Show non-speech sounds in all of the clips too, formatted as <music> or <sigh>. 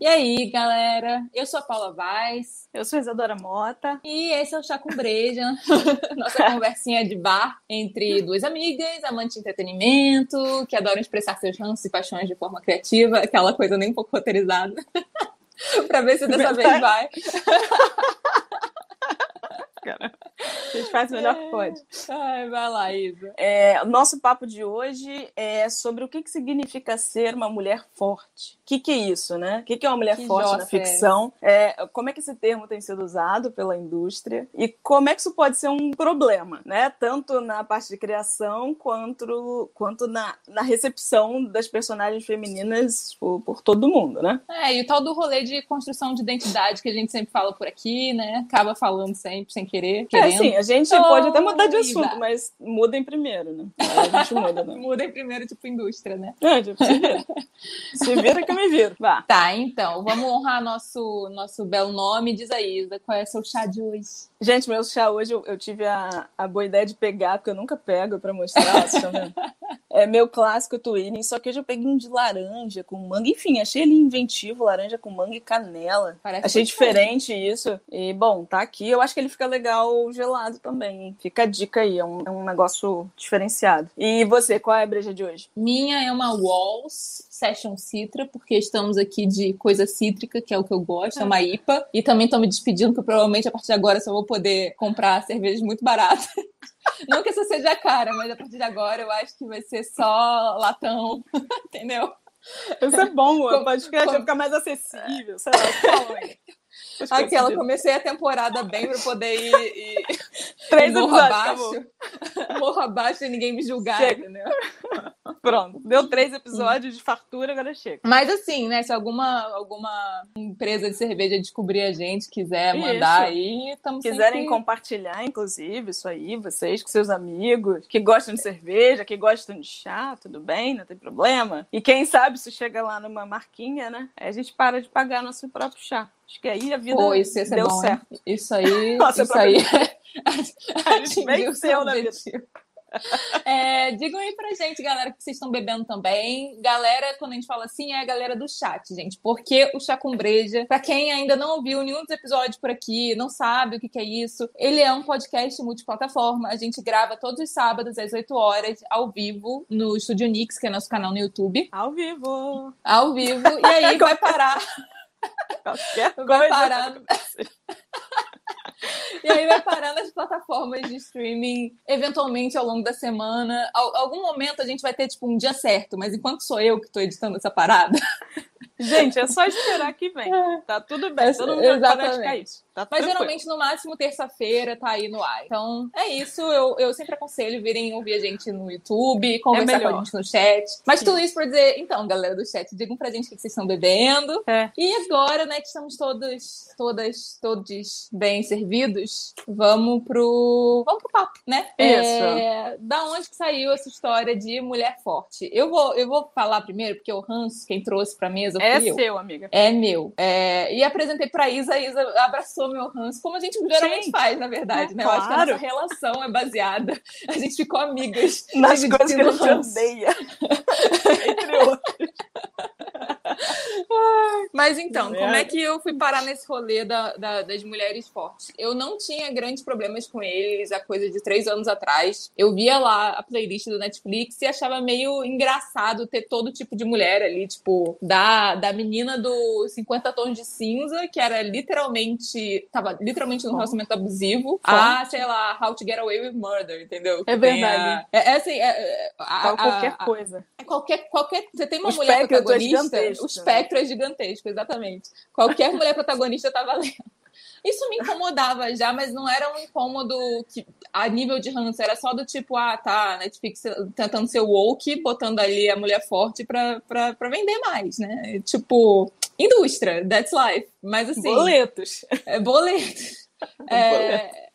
E aí, galera? Eu sou a Paula Vaz. Eu sou a Isadora Mota. E esse é o Chá com Breja, <laughs> nossa <laughs> conversinha de bar entre duas amigas, amantes de entretenimento, que adoram expressar seus ranços e paixões de forma criativa, aquela coisa nem um pouco roteirizada. <laughs> pra ver se dessa vez vai. A gente faz o melhor que pode. Ai, vai lá, Isa. É, o nosso papo de hoje é sobre o que, que significa ser uma mulher forte. O que, que é isso, né? O que, que é uma mulher Que forte na é ficção? É, como é que esse termo tem sido usado pela indústria? E como é que isso pode ser um problema, né? Tanto na parte de criação quanto, quanto na, na recepção das personagens femininas por, por todo mundo, né? É, e o tal do rolê de construção de identidade que a gente sempre fala por aqui, né? Acaba falando sempre, sem querer, É, querendo. sim, a gente pode até mudar de assunto, mas mudem primeiro, né? Aí a gente muda, né? <laughs> Mudem primeiro, tipo, indústria, né? É, tipo, se vira. <laughs> Se vira que me viro. Vá. Tá, então, vamos honrar nosso, nosso belo nome. Diz aí, Isa, qual é o seu chá de hoje? Gente, meu chá hoje eu, eu tive a, a boa ideia de pegar, porque eu nunca pego pra mostrar? É meu clássico Twinning, só que hoje eu peguei um de laranja com manga. Enfim, achei ele inventivo, laranja com manga e canela. Parece achei diferente isso. E, bom, tá aqui. Eu acho que ele fica legal gelado também, hein? Fica a dica aí, é um, é um negócio diferenciado. E você, qual é a breja de hoje? Minha é uma Walls Session Citra, porque estamos aqui de coisa cítrica, que é o que eu gosto, é uma IPA. E também tô me despedindo, porque provavelmente a partir de agora eu só vou poder comprar cervejas muito baratas. <laughs> Não que essa seja cara, mas a partir de agora eu acho que vai ser só latão, <laughs> entendeu? Isso é bom, Como- o podcast vai ficar mais acessível, sei lá, aí. <laughs> Aquela, comecei a temporada bem pra poder ir, ir <laughs> Três morro episódios, abaixo. <laughs> Morro abaixo e ninguém me julgar, Chega. entendeu? <laughs> Pronto, deu três episódios de fartura, agora chega. Mas assim, né? Se alguma, alguma empresa de cerveja descobrir a gente, quiser mandar Isso. aí, estamos quiserem sempre... compartilhar, inclusive, isso aí, vocês com seus amigos que gostam de cerveja, que gostam de chá, tudo bem, não tem problema. E quem sabe se chega lá numa marquinha, né? Aí a gente para de pagar nosso próprio chá. Acho que aí a vida Pô, isso ser deu bom, certo. hein? Isso aí, <laughs> Nossa, isso aí. <laughs> A gente atingiu o seu venceu na vida. objetivo. É, digam aí pra gente, galera, que vocês estão bebendo também. Galera, quando a gente fala assim, é a galera do chat, gente. Porque o Chá com Breja, pra quem ainda não ouviu nenhum dos episódios por aqui, não sabe o que, que é isso, ele é um podcast multiplataforma. A gente grava todos os sábados às 8 horas, ao vivo, no Estúdio Nix, que é nosso canal no YouTube. Ao vivo. Ao vivo. E aí <laughs> vai parar. <laughs> Qualquer Vai parar. <laughs> E aí vai parar nas plataformas de streaming, eventualmente ao longo da semana. Al- algum momento a gente vai ter, tipo, um dia certo, mas enquanto sou eu que tô editando essa parada. Gente, é só esperar que vem. <laughs> Tá tudo bem. Todo mundo Exatamente. praticar isso. Tá Mas geralmente, no máximo, terça-feira tá aí no ar. Então, é isso. Eu, eu sempre aconselho virem ouvir a gente no YouTube, conversar com melhor. a gente no chat. Mas Sim. tudo isso pra dizer, então, galera do chat, digam pra gente o que vocês estão bebendo. É. E agora, né, que estamos todos, todas, todos bem servidos, vamos pro. Vamos pro papo, né? Isso. É, da onde que saiu essa história de mulher forte? Eu vou, eu vou falar primeiro, porque o Hans, quem trouxe pra mesa, É fui eu. seu, amiga. É meu. É, e apresentei pra Isa, a Isa abraçou meu ranço, como a gente geralmente Gente, faz, na verdade, é né? Eu acho que a claro. nossa relação é baseada. <laughs> A gente ficou amigas. Nas coisas que a gente ranço. odeia. <laughs> Entre outros. Mas então, Que como é que eu fui parar nesse rolê da, da- das mulheres fortes? Eu não tinha grandes problemas com eles há coisa de três anos atrás. Eu via lá a playlist do Netflix e achava meio engraçado ter todo tipo de mulher ali, tipo, da, da menina do 50 tons de cinza, que era literalmente, tava literalmente num relacionamento abusivo, a, sei lá, How to Get Away with Murder, entendeu? É tem a- verdade. É, é assim, é, é, a- a- qualquer coisa. é Qualquer, qualquer. Você tem uma O mulher é protagonista. gigantesco, o espectro é gigantesco, exatamente. Qualquer mulher protagonista tá valendo. Isso me incomodava já, mas não era um incômodo que, a nível de ranço, era só do tipo, ah, tá, Netflix tentando ser woke, botando ali a mulher forte pra, pra, pra vender mais, né? Tipo, indústria, that's life. Mas assim. Boletos. É boleto. <laughs> É,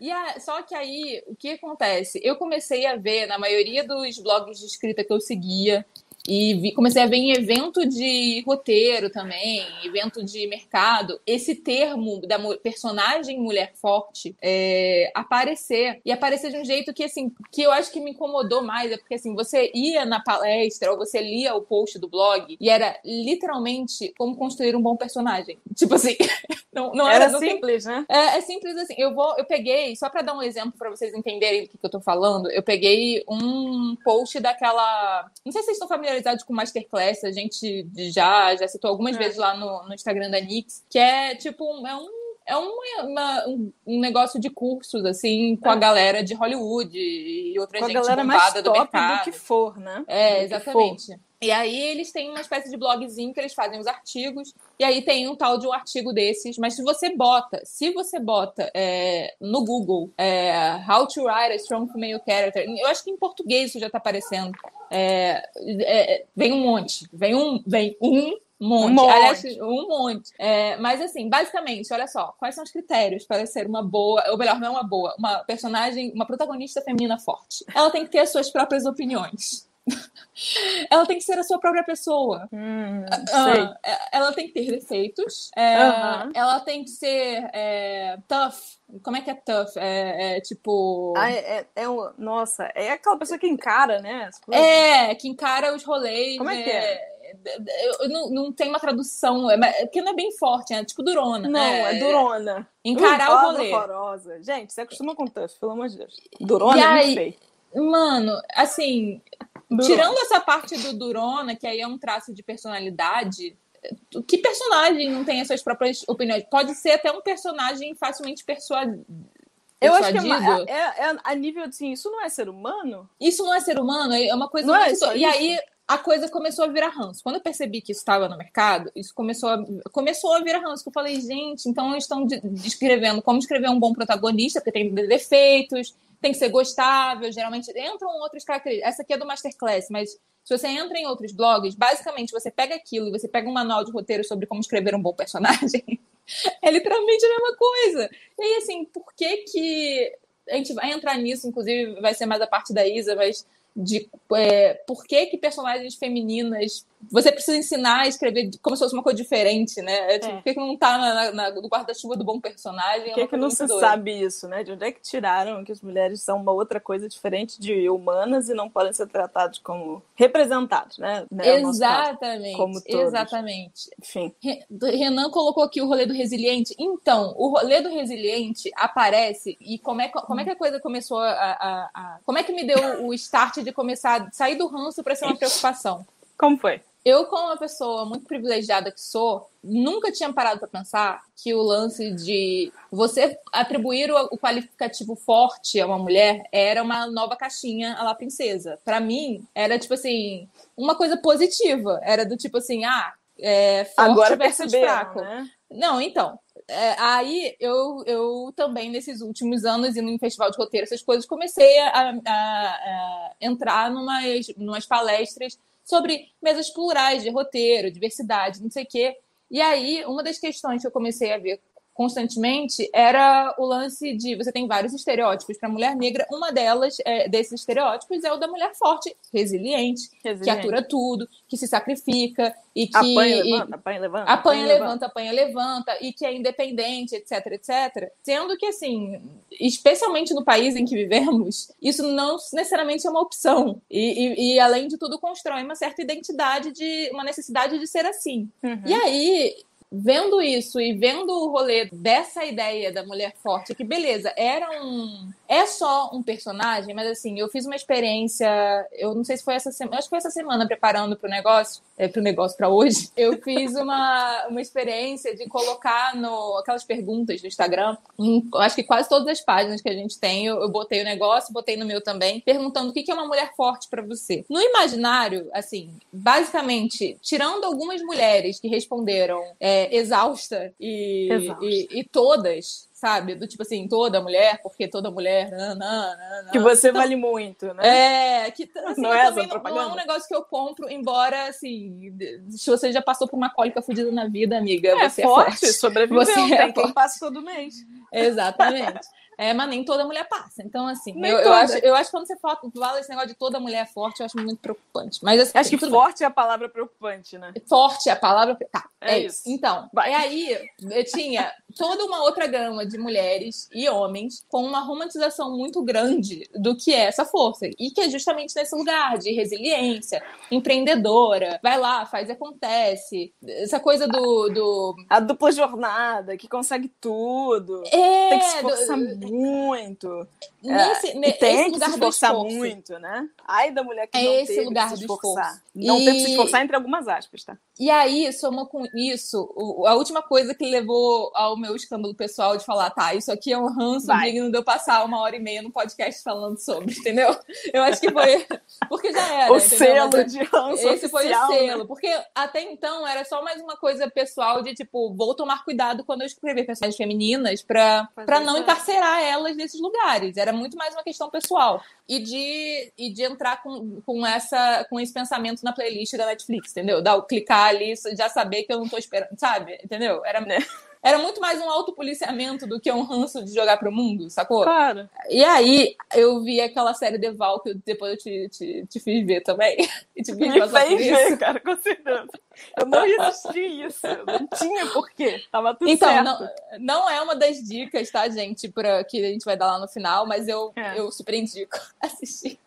e a- só que aí, o que acontece? Eu comecei a ver, na maioria dos blogs de escrita que eu seguia, e vi, comecei a ver em evento de roteiro também, evento de mercado, esse termo da personagem mulher forte é, aparecer. E aparecer de um jeito que, assim, que eu acho que me incomodou mais, é porque, assim, você ia na palestra ou você lia o post do blog e era literalmente como construir um bom personagem. Tipo assim, <laughs> não, não era, era simples, tem... né? É, é, simples assim. Eu vou, eu peguei, só para dar um exemplo para vocês entenderem do que, que eu tô falando, eu peguei um post daquela. Não sei se vocês estão familiarizados com Masterclass, a gente já, já citou algumas é. vezes lá no, no Instagram da Nix, que é tipo, é um é uma, uma, um, um, negócio de cursos, assim, com é. a galera de Hollywood e outra com gente a galera mais do mercado. do que for, né? É, exatamente. E aí eles têm uma espécie de blogzinho que eles fazem os artigos, e aí tem um tal de um artigo desses, mas se você bota, se você bota é, no Google é, How to Write a Strong Female Character, eu acho que em português isso já está aparecendo. É, é, vem um monte, vem um, vem um monte. Um monte. Aliás, um monte. É, mas, assim, basicamente, olha só, quais são os critérios para ser uma boa, ou melhor, não é uma boa, uma personagem, uma protagonista feminina forte? Ela tem que ter as suas próprias opiniões. <laughs> ela tem que ser a sua própria pessoa. Hum, uh, ela tem que ter defeitos. É, uhum. Ela tem que ser é, tough. Como é que é tough? É, é tipo. Ah, é, é, um, nossa, é aquela pessoa que encara, né? É, que encara os rolês. Como é que é? Eu, não, não tem uma tradução, é, porque não é bem forte, é tipo durona. Não, é, é durona. Encarar uh, o rolê. Horrorosa. Gente, você acostuma com tough, pelo amor de Deus. Durona e é aí, muito feio. Mano, assim, Durona. Tirando essa parte do Durona, que aí é um traço de personalidade, que personagem não tem as suas próprias opiniões? Pode ser até um personagem facilmente persuadido. Eu acho que é, é, é, a nível assim, isso não é ser humano? Isso não é ser humano, é uma coisa não é muito... É e aí a coisa começou a virar ranço. Quando eu percebi que isso estava no mercado, isso começou a, começou a virar ranço. Eu falei, gente, então eles estão descrevendo como escrever um bom protagonista, porque tem defeitos, tem que ser gostável, geralmente entram outras características. Essa aqui é do Masterclass, mas se você entra em outros blogs, basicamente você pega aquilo e você pega um manual de roteiro sobre como escrever um bom personagem, <laughs> é literalmente a mesma coisa. E aí, assim, por que que. A gente vai entrar nisso, inclusive vai ser mais a parte da Isa, mas de é, por que, que personagens femininas você precisa ensinar a escrever como se fosse uma coisa diferente, né? É, tipo, é. Por que, que não tá na, na, no guarda-chuva do bom personagem? Por que, é que não se doida. sabe isso, né? De onde é que tiraram que as mulheres são uma outra coisa diferente de humanas e não podem ser tratadas como representadas, né? né exatamente. Caso, como todos. Exatamente. Enfim. Renan colocou aqui o rolê do resiliente. Então, o rolê do resiliente aparece e como é, como é que a coisa começou a, a, a Como é que me deu o start de começar a sair do ranço para ser uma preocupação? Como foi? Eu, como uma pessoa muito privilegiada que sou, nunca tinha parado para pensar que o lance de você atribuir o, qualificativo forte a uma mulher era uma nova caixinha a la princesa. Para mim, era tipo assim, uma coisa positiva. Era do tipo assim, ah, é, forte Agora versus fraco. Né? Não, então. É, aí eu, eu também, nesses últimos anos, indo em festival de roteiro, essas coisas, comecei a, a, a entrar numas, numas palestras sobre mesas plurais de roteiro, diversidade, não sei o quê. E aí, uma das questões que eu comecei a ver constantemente era o lance de você tem vários estereótipos para mulher negra. Uma delas, é, desses estereótipos, é o da mulher forte, resiliente, resiliente, que atura tudo, que se sacrifica e que apanha, levanta, apanha, levanta, apanha, apanha levanta, levanta, apanha, levanta e que é independente, etc, etc. Sendo que assim, especialmente no país em que vivemos, isso não necessariamente é uma opção e, e, e além de tudo constrói uma certa identidade de uma necessidade de ser assim. Uhum. E aí vendo isso e vendo o rolê dessa ideia da mulher forte, que beleza, era um. É só um personagem, mas assim, eu fiz uma experiência. Eu não sei se foi essa semana. Acho que foi essa semana preparando para o negócio, é, para o negócio para hoje. <laughs> Eu fiz uma, uma experiência de colocar no, aquelas perguntas do Instagram, em, acho que quase todas as páginas que a gente tem, eu, eu botei o negócio, botei no meu também, perguntando o que é uma mulher forte para você. No imaginário, assim, basicamente, tirando algumas mulheres que responderam. É, exausta e, exausta. E, e, todas, sabe? Do tipo assim, toda mulher, porque toda mulher. Não, que você então, vale muito, né? É, que assim, não, é também não, não, é um negócio que eu compro, embora, assim, se você já passou por uma cólica fodida na vida, amiga, é, você forte, é forte. Sobreviveu, você tem é quem passa todo mês. Exatamente. É, mas nem toda mulher passa. Então, assim, eu, eu, acho, eu acho que quando você fala esse negócio de toda mulher forte, eu acho muito preocupante. Mas assim, acho que forte bem. é a palavra preocupante, né? Forte é a palavra. Tá, é, é isso. Então, Vai. aí eu tinha toda uma outra gama de mulheres e homens com uma romantização muito grande do que é essa força. E que é justamente nesse lugar de resiliência, empreendedora, vai lá, faz e acontece. Essa coisa do. do... A dupla jornada, que consegue tudo. É, tem que se do... muito. Nesse, é, e tem que se esforçar muito, né? Ai da mulher que é não esse teve lugar que se esforçar. Não e... teve que se esforçar entre algumas aspas, tá? E aí, soma com isso, a última coisa que levou ao meu escândalo pessoal de falar, tá, isso aqui é um ranço Vai. digno de eu passar uma hora e meia no podcast falando sobre, <laughs> entendeu? Eu acho que foi. Porque já era. O entendeu? selo Mas, de ranço. Esse foi o selo. Né? Porque até então era só mais uma coisa pessoal de tipo, vou tomar cuidado quando eu escrever personagens femininas pra, pra não encarcerar elas nesses lugares. Era muito mais uma questão pessoal. E de, e de entrar com, com, essa, com esse pensamento na playlist da Netflix, entendeu? Dar clicar ali, já saber que eu não tô esperando, sabe? Entendeu? Era. Era muito mais um autopoliciamento do que um ranço de jogar pro mundo, sacou? Claro. E aí, eu vi aquela série The Val, que depois eu te, te, te fiz ver também. <laughs> E te fiz Me fez ver, cara, com certeza. Eu não resisti isso. Não tinha porquê. Tava tudo então, certo. Não, não é uma das dicas, tá, gente, pra, que a gente vai dar lá no final, mas eu, é. eu super indico <laughs> assistir.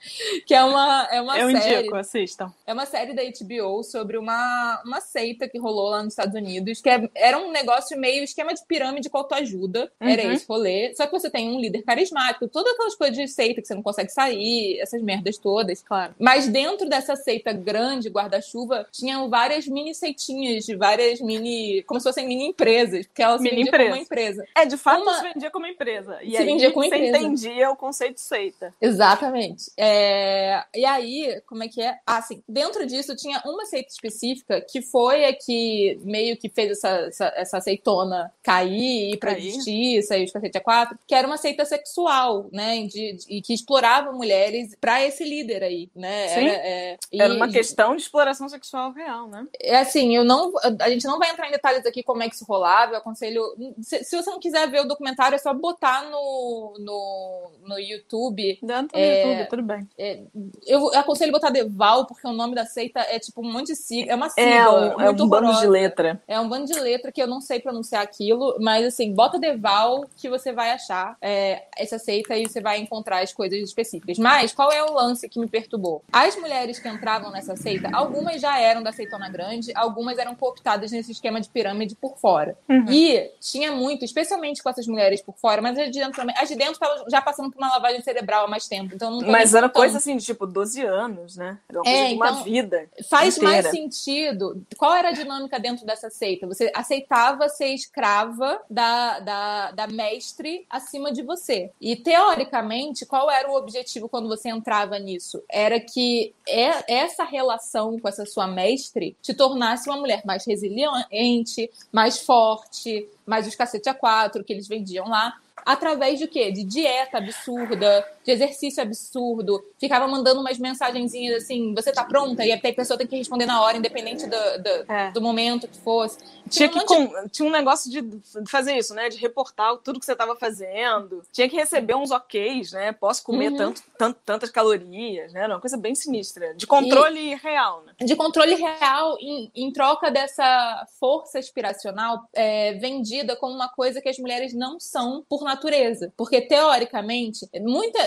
<laughs> que é uma, é uma Eu série. Indico, assistam. É uma série da HBO sobre uma, uma seita que rolou lá nos Estados Unidos, que é, era um negócio meio esquema de pirâmide com autoajuda. Uhum. Era esse rolê. Só que você tem um líder carismático, todas aquelas coisas de seita que você não consegue sair, essas merdas todas. Claro. Mas dentro dessa seita grande, guarda-chuva, tinham várias mini seitinhas, de várias mini. como se fossem mini empresas, porque ela se mini vendia empresa. como uma empresa. É, de fato uma... se vendia como empresa. E se aí vendia como você empresa. entendia o conceito seita. Exatamente. É, é, e aí, como é que é? Ah, sim. Dentro disso tinha uma seita específica que foi a que meio que fez essa, essa, essa aceitona cair, ir pra cair. justiça e os cacete a quatro, que era uma seita sexual, né? De, de, e que explorava mulheres para esse líder aí, né? Sim. Era, é, era uma questão de exploração sexual real, né? É assim, eu não. A gente não vai entrar em detalhes aqui como é que isso rolava. Eu aconselho. Se, se você não quiser ver o documentário, é só botar no, no, no YouTube. Dentro do é, YouTube, tudo bem. É, eu aconselho botar Deval, porque o nome da seita é tipo um monte de sigla. É uma sigla. É um, é um bando de letra. É um bando de letra que eu não sei pronunciar aquilo, mas assim, bota Deval que você vai achar é, essa seita e você vai encontrar as coisas específicas. Mas qual é o lance que me perturbou? As mulheres que entravam nessa seita, algumas já eram da seitona grande, algumas eram cooptadas nesse esquema de pirâmide por fora. Uhum. E tinha muito, especialmente com essas mulheres por fora, mas as de dentro também. As de dentro estavam já passando por uma lavagem cerebral há mais tempo. Então não mas era coisa assim de tipo 12 anos, né? Era uma coisa é, de uma então, vida. Faz inteira. mais sentido. Qual era a dinâmica dentro dessa seita? Você aceitava ser escrava da, da, da mestre acima de você. E teoricamente, qual era o objetivo quando você entrava nisso? Era que é, essa relação com essa sua mestre te tornasse uma mulher mais resiliente, mais forte, mais os cacete a quatro que eles vendiam lá através de quê? De dieta absurda, de exercício absurdo. Ficava mandando umas mensagenzinhas assim, você tá pronta? E a pessoa tem que responder na hora, independente do, do, é. do momento que fosse. Tinha, tinha, um que com... tinha um negócio de fazer isso, né? De reportar tudo que você estava fazendo. Tinha que receber uns oks, né? Posso comer uhum. tanto, tanto, tantas calorias, né? Era uma coisa bem sinistra. De controle e... real, né? De controle real em, em troca dessa força aspiracional é, vendida como uma coisa que as mulheres não são por natureza. Porque, teoricamente, muita.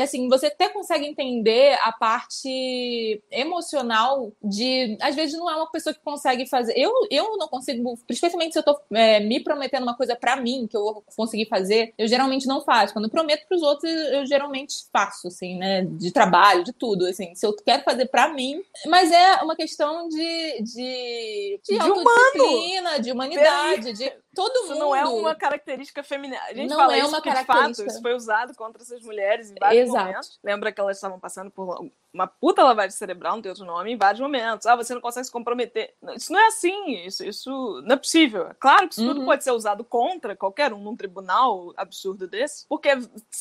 Assim, você até consegue entender a parte emocional de. Às vezes não é uma pessoa que consegue fazer. Eu, eu não consigo, especialmente se eu tô é, me prometendo uma coisa para mim, que eu vou conseguir fazer, eu geralmente não faço. Quando eu prometo pros outros, eu geralmente faço, assim, né? De trabalho, de tudo. Assim, se eu quero fazer para mim. Mas é uma questão de. de, de, de autodisciplina, de humanidade, de todo isso mundo. não é uma característica feminina. A gente não fala é isso uma característica. de fato, isso foi usado contra essas mulheres em vários Exato. momentos. Lembra que elas estavam passando por uma puta lavagem cerebral, não tem outro nome, em vários momentos. Ah, você não consegue se comprometer. Isso não é assim, isso, isso não é possível. Claro que isso uhum. tudo pode ser usado contra qualquer um num tribunal absurdo desse, porque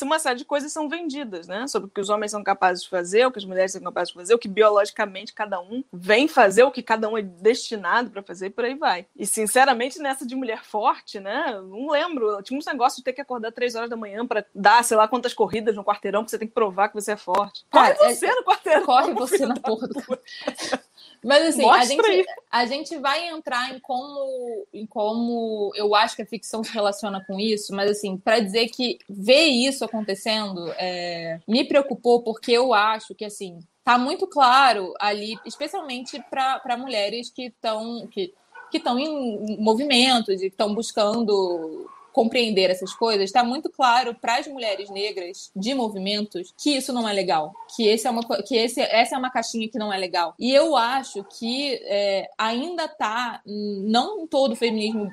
uma série de coisas são vendidas, né? Sobre o que os homens são capazes de fazer, o que as mulheres são capazes de fazer, o que biologicamente cada um vem fazer, o que cada um é destinado para fazer, e por aí vai. E, sinceramente, nessa de mulher forte, né? Não lembro. Tinha uns negócios de ter que acordar três horas da manhã para dar, sei lá, quantas corridas no quarteirão, porque você tem que provar que você é forte. Corre Cara, você é... no quarteirão. Corre você na porra do. <laughs> Mas assim, a gente, a gente vai entrar em como, em como eu acho que a ficção se relaciona com isso, mas assim, para dizer que ver isso acontecendo é, me preocupou porque eu acho que assim tá muito claro ali, especialmente para mulheres que estão que que estão em movimentos e estão buscando compreender essas coisas, está muito claro para as mulheres negras de movimentos que isso não é legal, que esse é uma que esse, essa é uma caixinha que não é legal. E eu acho que é, ainda está não todo o feminismo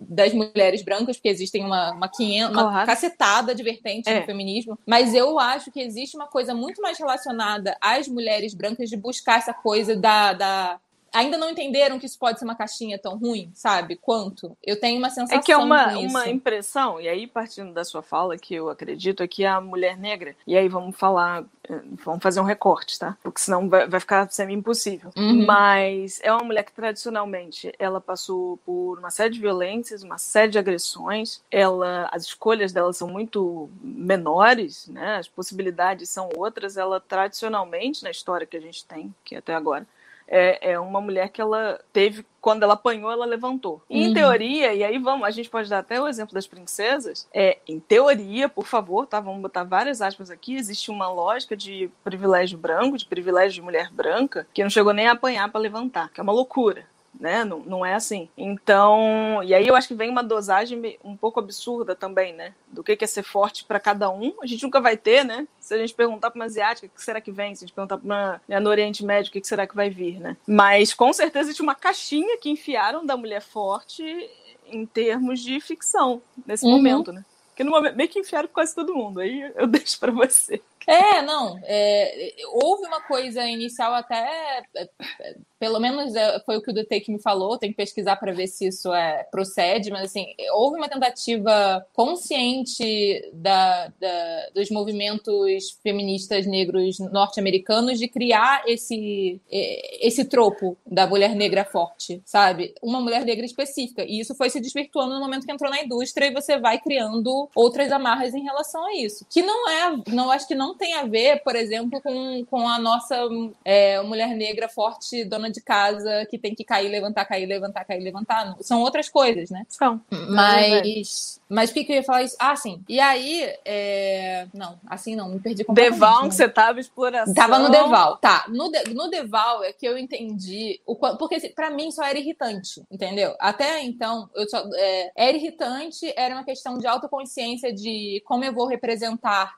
das mulheres brancas, porque existem uma, uma, 500, uma claro. cacetada de vertentes é. do feminismo, mas eu acho que existe uma coisa muito mais relacionada às mulheres brancas de buscar essa coisa da, da ainda não entenderam que isso pode ser uma caixinha tão ruim, sabe? Quanto? Eu tenho uma sensação. É que é uma, uma impressão, e aí partindo da sua fala, que eu acredito, é que a mulher negra, e aí vamos falar, eh, vamos fazer um recorte, tá? Porque senão vai, vai ficar semi-impossível. Uhum. Mas é uma mulher que tradicionalmente ela passou por uma série de violências, uma série de agressões, ela, as escolhas dela são muito menores, né? As possibilidades são outras. Ela tradicionalmente, na história que a gente tem, que até agora, é, é uma mulher que ela teve, quando ela apanhou, ela levantou. Uhum. Em teoria, e aí vamos, a gente pode dar até o exemplo das princesas, é, em teoria, por favor, tá? Vamos botar várias aspas aqui, existe uma lógica de privilégio branco, de privilégio de mulher branca, que não chegou nem a apanhar para levantar, que é uma loucura né? Não, não é assim. Então, e aí eu acho que vem uma dosagem um pouco absurda também, né? Do que é ser forte para cada um. A gente nunca vai ter, né? Se a gente perguntar para uma asiática, o que será que vem? Se a gente perguntar para uma né, no Oriente Médio, o que será que vai vir, né? Mas com certeza existe uma caixinha que enfiaram da mulher forte em termos de ficção nesse uhum. momento, né? Que no momento meio que enfiaram quase todo mundo. Aí eu <laughs> deixo para você. É, não. É, houve uma coisa inicial até é, pelo menos é, foi o que o Detec me falou, tem que pesquisar para ver se isso é, procede, mas assim, houve uma tentativa consciente da, da dos movimentos feministas negros norte-americanos de criar esse, esse tropo da mulher negra forte, sabe? Uma mulher negra específica. E isso foi se desvirtuando no momento que entrou na indústria e você vai criando outras amarras em relação a isso. Que não é, não acho que não tem a ver, por exemplo, com, com a nossa é, mulher negra forte, dona de casa que tem que cair, levantar, cair, levantar, cair, levantar. São outras coisas, né? São. Mas. Mas o que, que eu ia falar isso? Ah, sim. E aí. É... Não, assim não, me perdi completamente. Deval, que você tava exploração. Tava no Deval. Tá. No, de... no Deval é que eu entendi. O... Porque assim, pra mim só era irritante, entendeu? Até então, eu só... É... era irritante, era uma questão de autoconsciência de como eu vou representar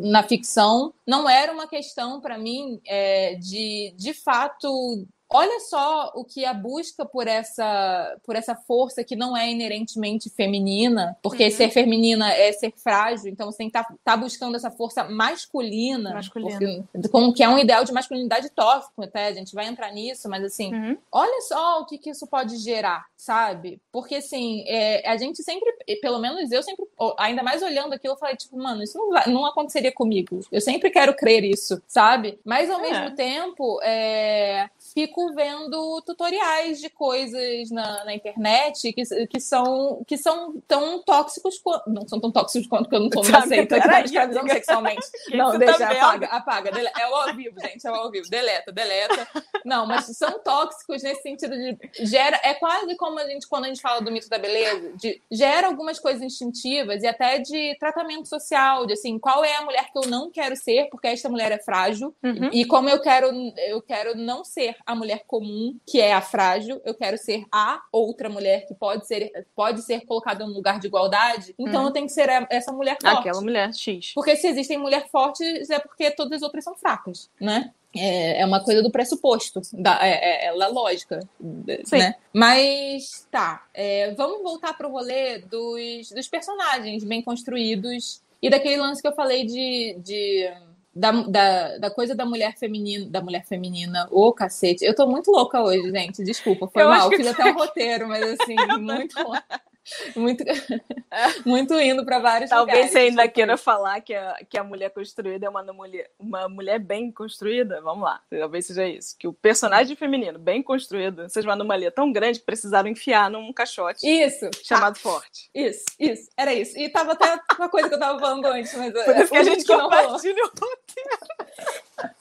na ficção. Não era uma questão, para mim, é... de de fato Olha só o que a busca por essa, por essa força que não é inerentemente feminina, porque uhum. ser feminina é ser frágil, então você tem que estar tá, tá buscando essa força masculina, masculina. Porque, como que é um ideal de masculinidade tóxico, até a gente vai entrar nisso, mas assim, uhum. olha só o que, que isso pode gerar, sabe? Porque assim, é, a gente sempre, pelo menos eu sempre, ainda mais olhando aquilo, eu falei, tipo, mano, isso não, vai, não aconteceria comigo. Eu sempre quero crer isso, sabe? Mas ao é. mesmo tempo, é, fico vendo tutoriais de coisas na, na internet que, que, são, que são tão tóxicos quanto. Não são tão tóxicos quanto que eu não <laughs> tô me <laughs> tá me escravizando sexualmente. não, deixa, tá apaga, apaga. Deleta. É o ao vivo, gente, é o ao vivo. Deleta, deleta. Não, mas são tóxicos nesse sentido de. Gera, é quase como a gente, quando a gente fala do mito da beleza, de, gera algumas coisas instintivas e até de tratamento social, de assim, qual é a mulher que eu não quero ser, porque esta mulher é frágil, uhum. e como eu quero, eu quero não ser a mulher comum, que é a frágil, eu quero ser a outra mulher que pode ser, pode ser colocada no lugar de igualdade, então hum. eu tenho que ser essa mulher forte. Aquela mulher X. Porque se existem mulheres fortes, é porque todas as outras são fracas, né? É, é uma coisa do pressuposto, da, é, é, é lógica, Sim. né? Mas tá, é, vamos voltar pro rolê dos, dos personagens bem construídos e daquele lance que eu falei de, de da, da, da, coisa da mulher feminina, da mulher feminina, ô oh, cacete. Eu tô muito louca hoje, gente. Desculpa, foi eu mal. Fiz até um roteiro, mas assim, <laughs> muito muito, <laughs> muito indo para vários Talvez lugares. você ainda queira falar que a, que a mulher construída é uma mulher, uma mulher bem construída. Vamos lá, talvez seja isso. Que o personagem feminino bem construído seja uma anomalia tão grande que precisaram enfiar num caixote Isso. chamado forte. Isso, isso, era isso. E tava até uma coisa que eu tava falando antes, mas Por isso que a gente compartilha o roteiro. <laughs>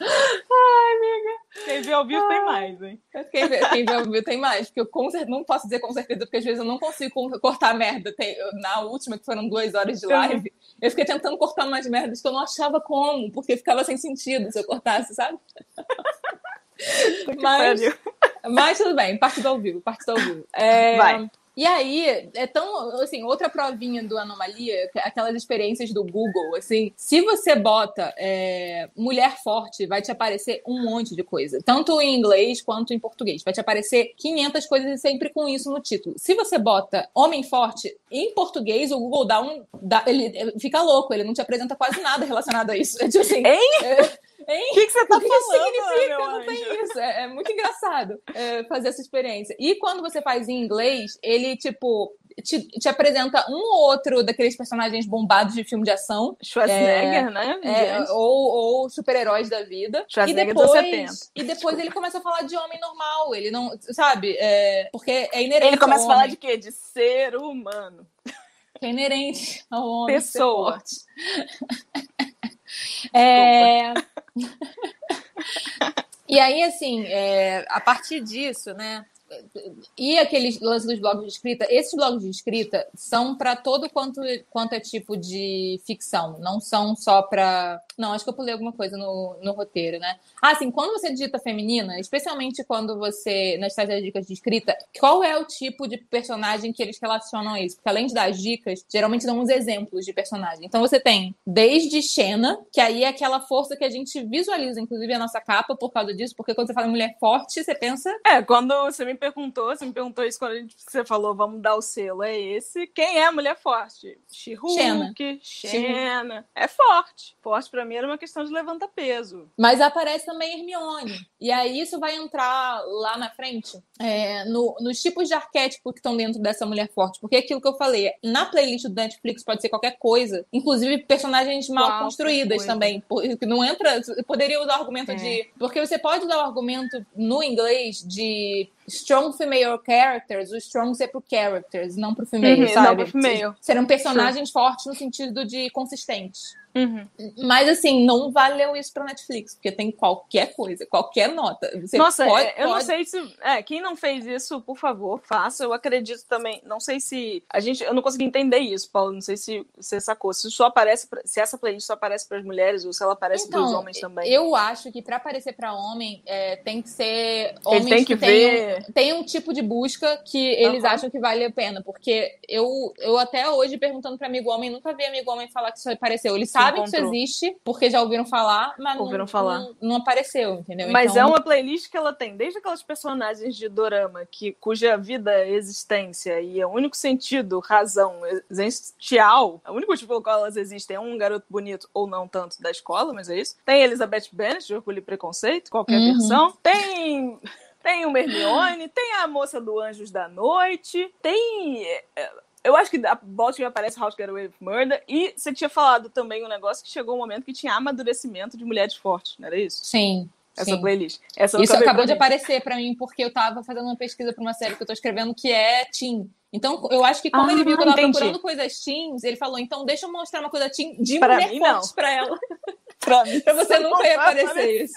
Ai, amiga. Quem vê ao vivo tem mais, hein? Quem vê, quem vê ao vivo tem mais, porque eu com não posso dizer com certeza, porque às vezes eu não consigo con- cortar merda. Tem- eu- na última, que foram duas horas de live, eu fiquei tentando cortar umas merdas que eu não achava como, porque ficava sem sentido se eu cortasse, sabe? <laughs> Mas-. Mas tudo bem, parte do ao vivo, parte do ao vivo. É, Vai. E aí, é tão, assim, outra provinha do Anomalia, é aquelas experiências do Google, assim, se você bota é, mulher forte, vai te aparecer um monte de coisa, tanto em inglês quanto em português. Vai te aparecer 500 coisas e sempre com isso no título. Se você bota homem forte, em português, o Google dá um. Dá, ele ele fica louco, ele não te apresenta quase nada relacionado a isso. <laughs> É tipo assim. Hein? é, hein? O que, que você tá <laughs> o que falando, significa? Não anjo? tem isso. É, é muito engraçado é, fazer essa experiência. E quando você faz em inglês, ele, tipo, te, te apresenta um ou outro daqueles personagens bombados de filme de ação. Schwarzenegger, né? é, ou, ou super-heróis da vida. E Schwarzenegger dos depois, 70. e depois ele começa a falar de homem normal. Ele não. Sabe? É, porque é inerente. Ele começa a falar de quê? De ser humano. que é inerente ao homem. Pessoa. <laughs> É... e aí, assim, é, a partir disso, né? E aqueles lances dos blogs de escrita, esses blogs de escrita são para todo quanto, quanto é tipo de ficção, não são só para. Não, acho que eu pulei alguma coisa no, no roteiro, né? Ah, assim, quando você digita feminina, especialmente quando você, nas das dicas de escrita, qual é o tipo de personagem que eles relacionam a isso? Porque além de dar as dicas, geralmente dão uns exemplos de personagem. Então você tem desde Xena, que aí é aquela força que a gente visualiza, inclusive, a nossa capa por causa disso, porque quando você fala mulher forte, você pensa É, quando você me perguntou, você me perguntou isso quando a gente, você falou, vamos dar o selo, é esse. Quem é a mulher forte? She-Hulk, Xena. É forte. Forte pra mim era uma questão de levantar peso. Mas aparece também Hermione. E aí isso vai entrar lá na frente é, no- nos tipos de arquétipo que estão dentro dessa mulher forte. Porque é aquilo que eu falei, na playlist do Netflix pode ser qualquer coisa, inclusive personagens mal Qualquer construídas também. Porque não entra. Poderia usar o argumento É. de. Porque você pode usar o argumento no inglês de strong female characters, o strong ser pro characters, não pro female, Uhum, sabe? não pro female. Serão personagens fortes no sentido de consistentes. Uhum. Mas assim, não valeu isso pra Netflix, porque tem qualquer coisa, qualquer nota. Você Nossa, pode, é, eu não pode- sei se. É, quem não fez isso, por favor, faça. Eu acredito também. Não sei se. A gente, eu não consegui entender isso, Paulo. Não sei se você sacou. Se só aparece. se essa playlist só aparece para as mulheres ou se ela aparece para os Então, homens também. Eu acho que pra aparecer pra homem é, tem que ser homens tem que tenham- ver. tem um tipo de busca que eles Aham. acham que vale a pena. Porque eu, eu até hoje perguntando pra amigo homem, nunca vi amigo homem falar que isso apareceu. Eles Se sabem que isso existe, porque já ouviram falar, mas não, Ouviram falar. Não, não apareceu, entendeu? Mas Então, é uma playlist que ela tem, desde aquelas personagens de dorama que, cuja vida é existência e é o único sentido, razão existencial, o único motivo pelo qual elas existem é um garoto bonito ou não tanto da escola, mas é isso. Tem Elizabeth Bennet, de Orgulho e Preconceito, qualquer Uhum. versão. Tem. Tem o Hermione, tem a moça do Anjos da Noite, tem. Eu acho que a Baltimore aparece How to Get Away with Murder. E você tinha falado também um negócio que chegou um momento que tinha amadurecimento de mulheres fortes, não era isso? Sim. Essa sim. playlist. Essa Isso acabou de aparecer pra mim porque eu tava fazendo uma pesquisa pra uma série que eu tô escrevendo que é teen. Então, eu acho que como Ah, ele viu que eu tava entendi. procurando coisas teens, ele falou, então deixa eu mostrar uma coisa teen de Pra mulher mim, não. forte pra ela. <laughs> Pra mim, <laughs> pra você nunca não ia aparecer isso.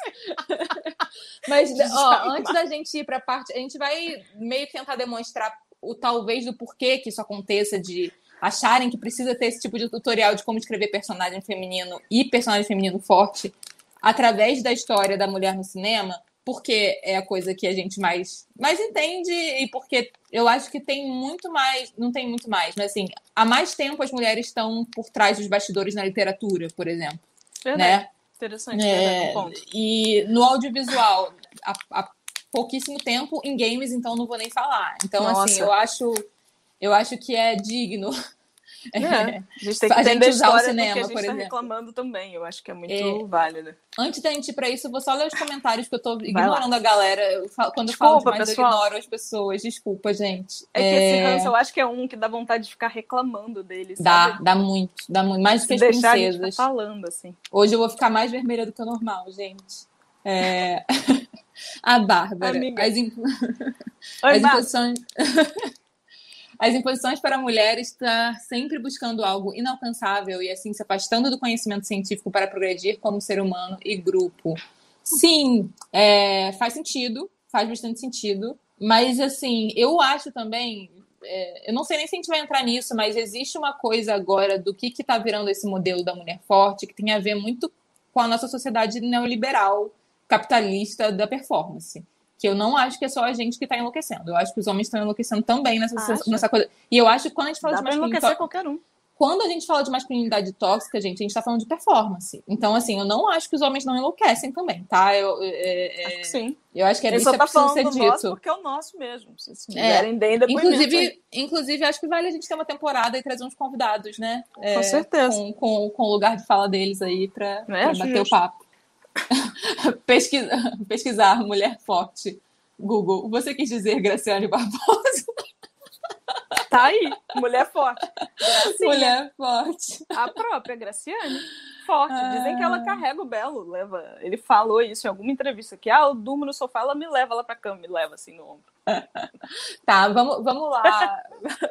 <laughs> Mas, ó, antes da gente ir pra parte, a gente vai meio que tentar demonstrar o talvez do porquê que isso aconteça, de acharem que precisa ter esse tipo de tutorial de como escrever personagem feminino e personagem feminino forte através da história da mulher no cinema, porque é a coisa que a gente mais, mais entende e porque eu acho que tem muito mais, não tem muito mais, mas assim, há mais tempo as mulheres estão por trás dos bastidores na literatura, por exemplo, Verdade. né? Interessante, É, verdade, um ponto. e no audiovisual, há, há pouquíssimo tempo, em games, então não vou nem falar. Então, assim, Nossa. eu acho, eu acho que é digno É, a gente <laughs> tem que a gente usar o cinema, a gente por tá reclamando também. Eu acho que é muito é... válido. Antes da gente ir para isso, eu vou só ler os comentários que eu tô ignorando a galera. Eu falo, quando Desculpa, eu falo demais, pessoal. eu ignoro as pessoas. Desculpa, gente. É, é, que esse ranço eu acho que é um que dá vontade de ficar reclamando deles. Dá, dá muito, dá muito. Mais do que as princesas. falando, assim. Hoje eu vou ficar mais vermelha do que o normal, gente. É... <laughs> <laughs> a Bárbara. Amiga. As, imp... <laughs> Oi, as imposições. <laughs> As imposições para a mulher estar sempre buscando algo inalcançável e assim se afastando do conhecimento científico para progredir como ser humano e grupo. Sim, é, faz sentido, faz bastante sentido. Mas assim, eu acho também, é, eu não sei nem se a gente vai entrar nisso, mas existe uma coisa agora do que está virando esse modelo da mulher forte que tem a ver muito com a nossa sociedade neoliberal, capitalista da performance que eu não acho que é só a gente que está enlouquecendo. Eu acho que os homens estão enlouquecendo também nessa, nessa coisa. E eu acho que quando a gente fala Dá de masculinidade. qualquer um. Quando a gente fala de masculinidade tóxica, gente, a gente está falando de performance. Então, assim, eu não acho que os homens não enlouquecem também, tá? Eu, é, é, sim. Eu acho que é isso que tá falando ser dito. Nosso porque é o nosso mesmo. Se quiserem, é. deem inclusive, inclusive, acho que vale a gente ter uma temporada e trazer uns convidados, né? É, com certeza. Com, com, com, o lugar de fala deles aí para é, bater o papo. <laughs> pesquisar, <laughs> pesquisar mulher forte Google, você quis dizer Graciane Barbosa? <laughs> Tá aí, mulher forte. Gracinha. Mulher forte. A própria Graciane, forte. Dizem que ela ah. carrega o Belo, leva. Ele falou isso em alguma entrevista, que ah, eu durmo no sofá, ela me leva lá pra cama, me leva assim no ombro. tá, vamos, vamos lá.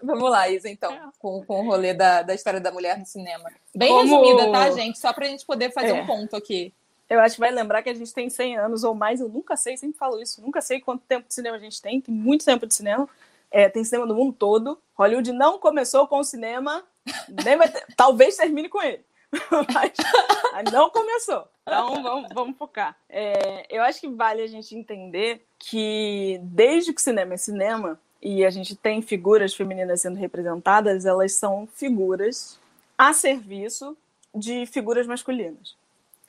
vamos lá, Isa, então, com, com o rolê da, da história da mulher no cinema. Bem Como... resumida, tá, gente? Só pra gente poder fazer é. um ponto aqui. Eu acho que vai lembrar que a gente tem 100 anos ou mais. Eu nunca sei, sempre falo isso. Nunca sei quanto tempo de cinema a gente tem. Tem muito tempo de cinema. É, tem cinema no mundo todo. Hollywood não começou com o cinema. Nem vai ter, talvez termine com ele. <laughs> Mas não começou. Então vamos, vamos focar. É, eu acho que vale a gente entender que desde que o cinema é cinema e a gente tem figuras femininas sendo representadas, elas são figuras a serviço de figuras masculinas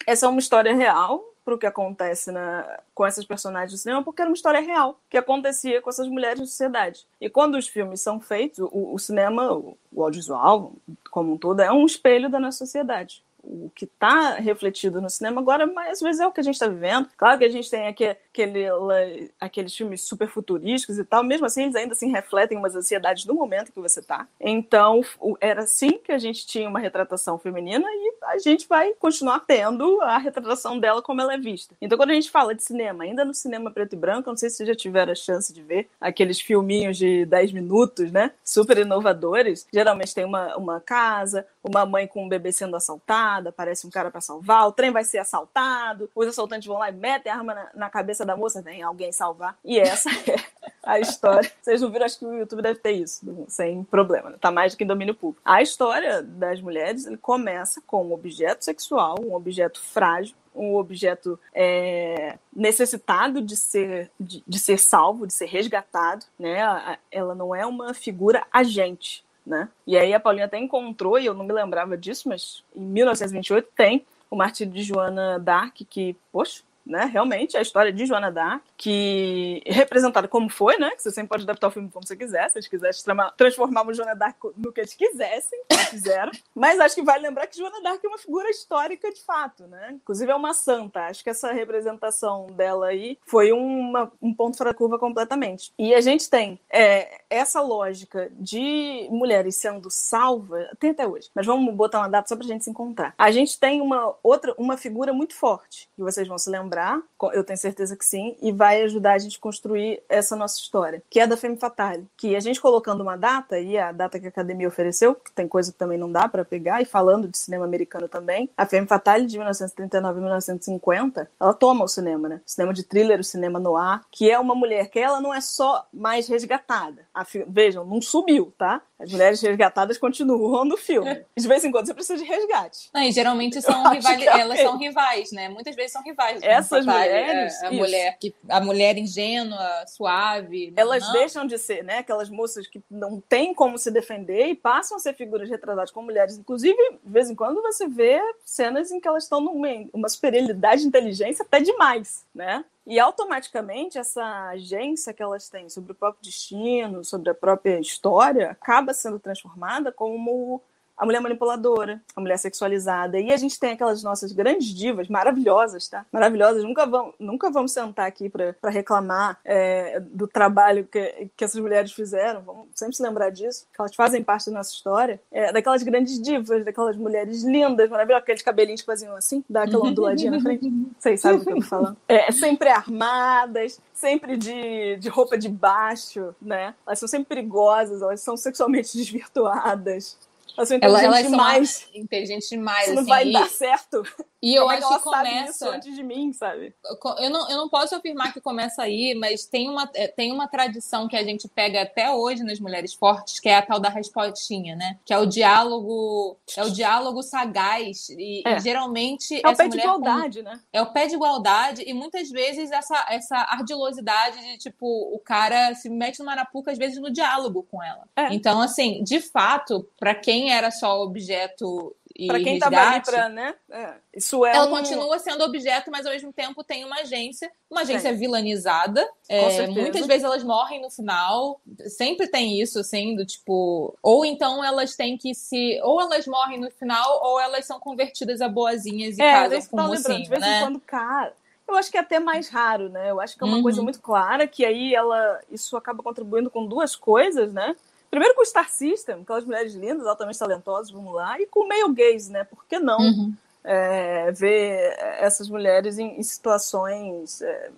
essa é uma história real para o que acontece na, com essas personagens do cinema, porque era uma história real que acontecia com essas mulheres na sociedade. E quando os filmes são feitos, o, o cinema, o, o audiovisual como um todo, é um espelho da nossa sociedade o que está refletido no cinema agora, mas às vezes é o que a gente está vivendo. Claro que a gente tem aqui aquele, aqueles filmes super futurísticos e tal, mesmo assim eles ainda assim refletem umas ansiedades do momento que você está. Então era assim que a gente tinha uma retratação feminina e a gente vai continuar tendo a retratação dela como ela é vista. Então quando a gente fala de cinema, ainda no cinema preto e branco, não sei se vocês já tiveram a chance de ver aqueles filminhos de 10 minutos, né? Super inovadores. Geralmente tem uma, uma casa, uma mãe com um bebê sendo assaltada, aparece um cara para salvar, o trem vai ser assaltado, os assaltantes vão lá e metem a arma na, na cabeça da moça, vem alguém salvar. E essa <laughs> é a história. Vocês não viram, acho que o YouTube deve ter isso, sem problema, né? tá mais do que em domínio público. A história das mulheres começa com um objeto sexual, um objeto frágil, um objeto é, necessitado de ser, de, de, ser salvo, de ser resgatado, né? Ela não é uma figura agente né? E aí a Paulinha até encontrou, e eu não me lembrava disso, mas em 1928 tem o martírio de Joana d'Arc, que, poxa, né? Realmente, a história de Joana Dark, que representada como foi, né? Que você sempre pode adaptar o filme como você quiser. Se eles quisessem transformar o Joana Dark no que eles quisessem, eles fizeram. <laughs> Mas acho que vale lembrar que Joana Dark é uma figura histórica de fato, né? Inclusive é uma santa. Acho que essa representação dela aí foi uma, um ponto fora da curva completamente. E a gente tem é, essa lógica de mulheres sendo salvas, tem até hoje, mas vamos botar uma data só pra gente se encontrar. A gente tem uma outra, uma figura muito forte, que vocês vão se lembrar lembrar, eu tenho certeza que sim, e vai ajudar a gente a construir essa nossa história, que é da Femme Fatale. Que a gente colocando uma data, e a data que a academia ofereceu, que tem coisa que também não dá para pegar, e falando de cinema americano também, a Femme Fatale de 1939 e 1950, ela toma o cinema, né? O cinema de thriller, o cinema noir, que é uma mulher que ela não é só mais resgatada. Vejam, não subiu, tá? As mulheres resgatadas continuam no filme. <laughs> De vez em quando você precisa de resgate. Não, e geralmente são rivais, é elas são rivais, né? Muitas vezes são rivais. Essas mulheres. A, a mulher, que, a mulher ingênua, suave. Elas não. deixam de ser, né? Aquelas moças que não têm como se defender e passam a ser figuras retratadas como mulheres. Inclusive, de vez em quando você vê cenas em que elas estão numa uma superioridade de inteligência até demais, né? E automaticamente essa agência que elas têm sobre o próprio destino, sobre a própria história, acaba sendo transformada como a mulher manipuladora, a mulher sexualizada. E a gente tem aquelas nossas grandes divas, maravilhosas, tá? Maravilhosas. Nunca vamos, nunca vamos sentar aqui para reclamar é, do trabalho que, que essas mulheres fizeram. Vamos sempre se lembrar disso, que elas fazem parte da nossa história. É, daquelas grandes divas, daquelas mulheres lindas, maravilhosas, aqueles cabelinhos que faziam assim, dá aquela onduladinha na frente. Vocês sabem o que eu tô falando. É, sempre armadas, sempre de, de roupa de baixo, né? Elas são sempre perigosas, elas são sexualmente <laughs> desvirtuadas. Elas são inteligentes elas, elas demais. São inteligentes demais. Isso não assim, vai e... dar certo. E eu Como acho é que, que começa antes de mim, sabe? Eu não, eu não posso afirmar que começa aí, mas tem uma, é, tem uma tradição que a gente pega até hoje nas mulheres fortes, que é a tal da respostinha, né? Que é o diálogo, é o diálogo sagaz e, é. e geralmente é o pé de igualdade, com... né? É o pé de igualdade e muitas vezes essa essa ardilosidade de tipo o cara se mete numa arapuca às vezes no diálogo com ela. É. Então assim, de fato, para quem era só objeto para quem resgate, tava ali pra, né? É, isso é ela um... continua sendo objeto, mas ao mesmo tempo tem uma agência, uma agência Tem. vilanizada. Com É, certeza. muitas vezes elas morrem no final. Sempre tem isso, assim, do tipo. Ou então elas têm que se. Ou elas morrem no final, ou elas são convertidas a boazinhas e É, casam com tá o lembrando, de mocinho, vez né? em quando, cara. Eu acho que é até mais raro, né? Eu acho que é uma Uhum. coisa muito clara que aí ela isso acaba contribuindo com duas coisas, né? Primeiro com o Star System, aquelas mulheres lindas, altamente talentosas, vamos lá, e com o meio gays, né? Por que não Uhum. é, ver essas mulheres em, em situações é,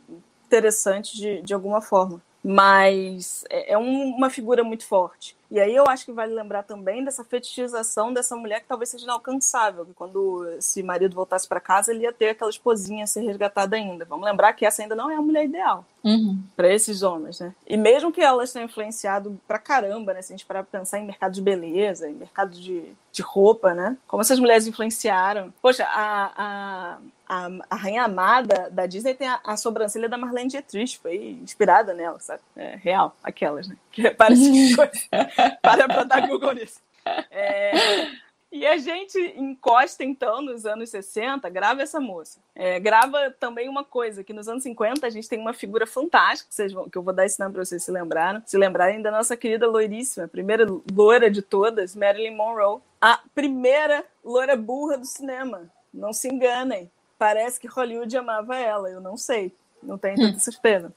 interessantes de, de alguma forma? Mas é, é um- uma figura muito forte. E aí eu acho que vale lembrar também dessa fetichização dessa mulher que talvez seja inalcançável, que quando esse marido voltasse para casa, ele ia ter aquela esposinha a ser resgatada ainda. Vamos lembrar que essa ainda não é a mulher ideal Uhum. para esses homens, né? E mesmo que elas tenham influenciado pra caramba, né? Se a gente parar pra pensar em mercado de beleza, em mercado de, de roupa, né? Como essas mulheres influenciaram. Poxa, a, a, a, a Rainha Amada da Disney tem a, a sobrancelha da Marlene Dietrich, foi inspirada nela, sabe? É real, aquelas, né? Que <laughs> parece coisa. Para pra dar Google nisso. É, E a gente encosta, então, nos anos 60, grava essa moça. É, grava também uma coisa, que nos anos 50 a gente tem uma figura fantástica, que, vão- que eu vou dar esse nome para vocês se lembraram, se lembrarem da nossa querida loiríssima, primeira loira de todas, Marilyn Monroe. A primeira loira burra do cinema. Não se enganem. Parece que Hollywood amava ela, eu não sei. Não tenho tanta certeza.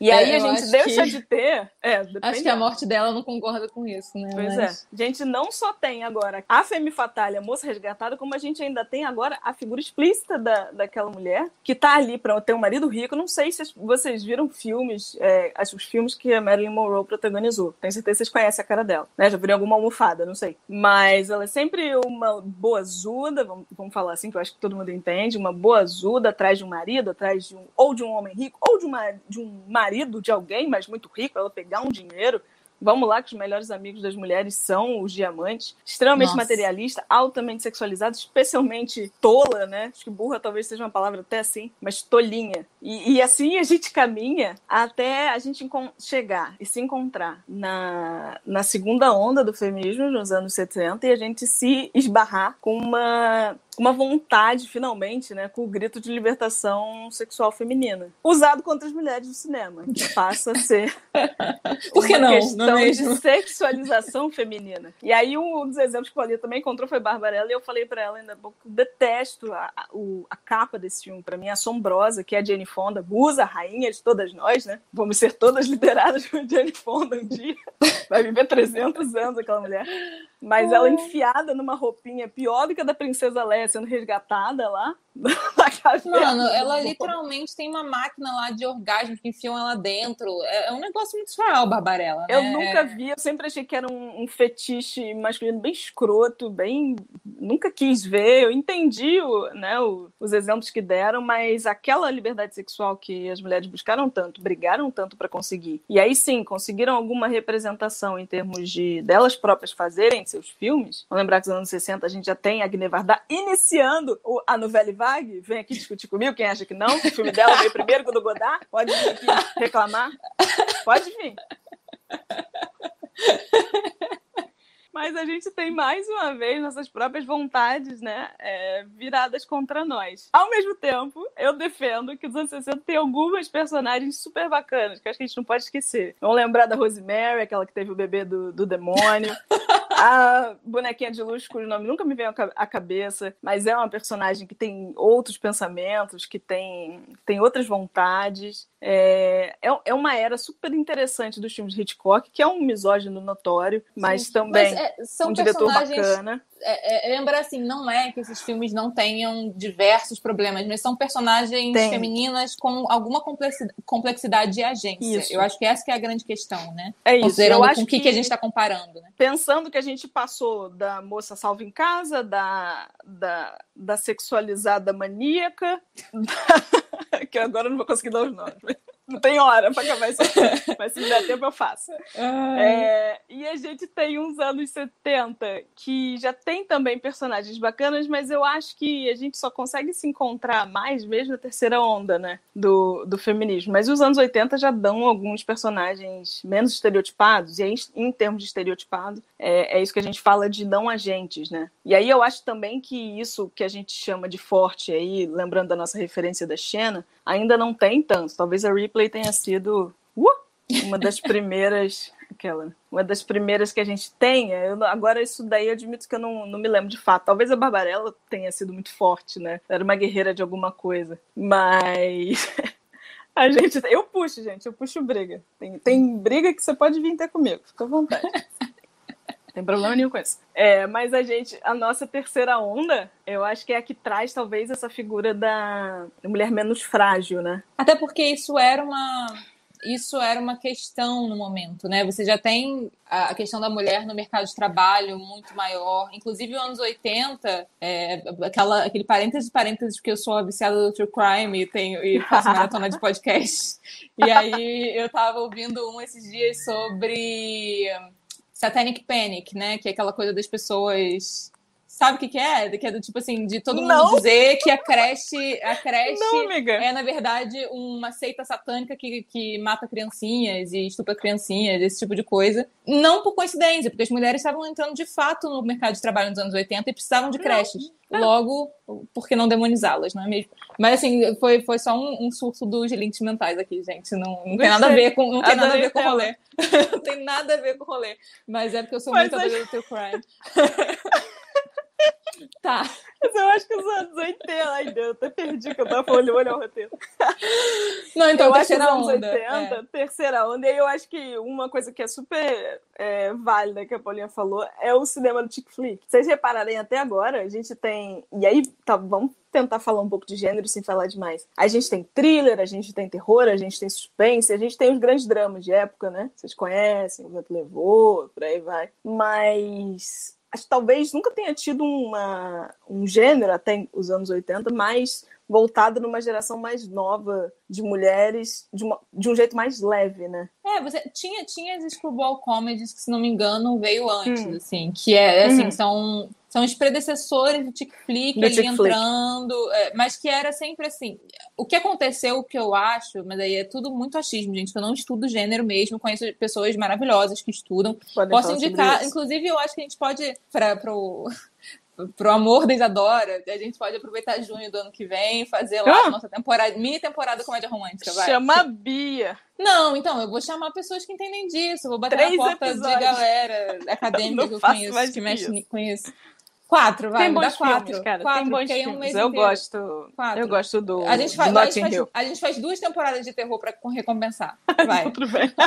E É, aí a eu gente deixa que- de ter. É, <laughs> Acho que a morte dela não concorda com isso, né? Pois Mas- é. A gente não só tem agora a Femme Fatale, a moça resgatada, como a gente ainda tem agora a figura explícita da, daquela mulher que tá ali para ter um marido rico. Não sei se vocês viram filmes, é, acho os filmes que a Marilyn Monroe protagonizou. Tenho certeza que vocês conhecem a cara dela. Né? Já viram alguma almofada, não sei. Mas ela é sempre uma boazuda, vamos, vamos falar assim, que eu acho que todo mundo entende, uma boazuda atrás de um marido, atrás de um, ou de um homem rico, ou de, uma, de um marido de alguém, mas muito rico, ela pegar um dinheiro. Vamos lá, que os melhores amigos das mulheres são os diamantes. Extremamente Nossa. materialista, altamente sexualizado, especialmente tola, né? Acho que burra talvez seja uma palavra até assim, mas tolinha. E, e assim a gente caminha até a gente chegar e se encontrar na, na segunda onda do feminismo, nos anos 70, e a gente se esbarrar com uma uma vontade, finalmente, né, com o grito de libertação sexual feminina, usado contra as mulheres do cinema, que passa a ser <laughs> Por que uma não? questão Não é de sexualização feminina. E aí um dos exemplos que o Paulinha também encontrou foi Barbarella, e eu falei pra ela ainda há pouco, detesto a, a, a capa desse filme, pra mim é assombrosa, que é a Jane Fonda, musa, rainha de todas nós, né? Vamos ser todas lideradas por Jane Fonda um dia. <laughs> Vai viver 300 anos aquela mulher. Mas ela enfiada numa roupinha pior do que a da Princesa Leia sendo resgatada lá <laughs> na caverna. Mano, ela literalmente tem uma máquina lá de orgasmo que enfiam ela dentro. É é um negócio muito surreal, Barbarella. Eu né? nunca vi, eu sempre achei que era um, um fetiche masculino bem escroto, bem. Nunca quis ver. Eu entendi o, né, o- os exemplos que deram, mas aquela liberdade sexual que as mulheres buscaram tanto, brigaram tanto para conseguir, e aí sim conseguiram alguma representação em termos de delas próprias fazerem seus filmes. Vamos lembrar que nos anos 60 a gente já tem a Agne Varda iniciando o- a novela Vague. Vem aqui discutir comigo, quem acha que não. O filme dela veio primeiro que o do Godard. Pode vir aqui reclamar. Pode vir. Mas a gente tem mais uma vez nossas próprias vontades, né, é, viradas contra nós. Ao mesmo tempo, eu defendo que os anos 60 tem algumas personagens super bacanas, que acho que a gente não pode esquecer. Vamos lembrar da Rosemary, aquela que teve o bebê do, do demônio. <laughs> a bonequinha de luz, cujo nome nunca me veio à cabeça, mas é uma personagem que tem outros pensamentos, que tem, tem outras vontades. É, é, é, uma era super interessante dos filmes de Hitchcock, que é um misógino notório, mas Sim, também mas, é, um diretor bacana. É, é, lembra assim, não é que esses filmes não tenham diversos problemas, mas são personagens Tem. femininas com alguma complexidade de agência. Isso. Eu acho que essa que é a grande questão, né? É isso. Considerando com o que, que, a gente está comparando. Né? Pensando que a gente passou da moça salva em casa, da, da, da sexualizada maníaca, <laughs> da... <laughs> que agora eu não vou conseguir dar os nomes não tem hora para acabar isso aqui, mas se der tempo eu faço. É, e a gente tem uns anos 70 que já tem também personagens bacanas, mas eu acho que a gente só consegue se encontrar mais mesmo na terceira onda, né, do, do feminismo. Mas os anos 80 já dão alguns personagens menos estereotipados, e aí, em termos de estereotipado, é, é isso que a gente fala de não agentes, né? E aí eu acho também que isso que a gente chama de forte aí, lembrando da nossa referência da Xena, ainda não tem tanto. Talvez a Ripley tenha sido uh, uma das primeiras, <laughs> aquela, uma das primeiras que a gente tenha. Eu, agora isso daí eu admito que eu não, não me lembro de fato. Talvez a Barbarella tenha sido muito forte, né? Era uma guerreira de alguma coisa. Mas <laughs> a gente, eu puxo, gente, eu puxo briga. Tem, tem briga que você pode vir ter comigo. Fica à vontade. <laughs> tem problema nenhum com isso. É, mas a gente, a nossa terceira onda, eu acho que é a que traz talvez essa figura da mulher menos frágil, né? Até porque isso era uma isso era uma questão no momento, né? Você já tem a questão da mulher no mercado de trabalho muito maior. Inclusive, nos anos 80, é, aquela, aquele parênteses parênteses, porque eu sou viciada do True Crime e, tenho, e faço <laughs> maratona de podcast. E aí eu tava ouvindo um esses dias sobre Satanic Panic, né? Que é aquela coisa das pessoas. Sabe o que, que é? Que é do tipo assim, de todo mundo não. dizer que a creche, a creche não, é, na verdade, uma seita satânica que, que mata criancinhas e estupra criancinhas, esse tipo de coisa. Não por coincidência, porque as mulheres estavam entrando de fato no mercado de trabalho nos anos 80 e precisavam de creches. Não. Logo, por que não demonizá-las, não é mesmo? Mas assim, foi, foi só um, um surto dos links mentais aqui, gente. Não, não tem nada a ver com, não tem nada a ver com o rolê. <laughs> não tem nada a ver com o rolê. Mas é porque eu sou Mas muito acho... do teu crime. <laughs> Tá. Mas eu acho que os anos 80. Ai, Deus, até perdi que eu tava falando, olha o roteiro. Não, então, eu terceira acho que os anos onda. 80, é. terceira onda. E aí eu acho que uma coisa que é super é, válida que a Paulinha falou é o cinema do chick flick. Vocês repararem até agora, a gente tem. E aí, tá, vamos tentar falar um pouco de gênero sem falar demais. A gente tem thriller, a gente tem terror, a gente tem suspense, a gente tem os grandes dramas de época, né? Vocês conhecem, o Vento Levou, por aí vai. Mas acho que talvez nunca tenha tido uma, um gênero, até os anos 80, mais voltado numa geração mais nova de mulheres, de, uma, de um jeito mais leve, né? É, você tinha, tinha as screwball comedies que, se não me engano, veio antes, hum. assim, que é, assim, hum. são são os predecessores do Tick Flick ali entrando, é, mas que era sempre assim. O que aconteceu, o que eu acho, mas aí é tudo muito achismo, gente, que eu não estudo gênero mesmo, conheço pessoas maravilhosas que estudam. Pode Posso indicar, inclusive eu acho que a gente pode, para pro <laughs> pro amor da Isadora, a gente pode aproveitar junho do ano que vem, fazer lá ah. a nossa temporada, mini temporada comédia romântica, vai. Chama a Bia. Não, então, eu vou chamar pessoas que entendem disso, vou bater Três na porta episódios. de galera <laughs> acadêmica que eu conheço, que mexe com isso. Quatro, vai. Tem bons quatro. filmes, cara. Quatro, tem bons filmes. Um eu gosto. Quatro. Eu gosto do. A gente faz, a gente faz, a gente faz duas temporadas de terror para recompensar. <laughs> Vai. Tudo bem. <laughs>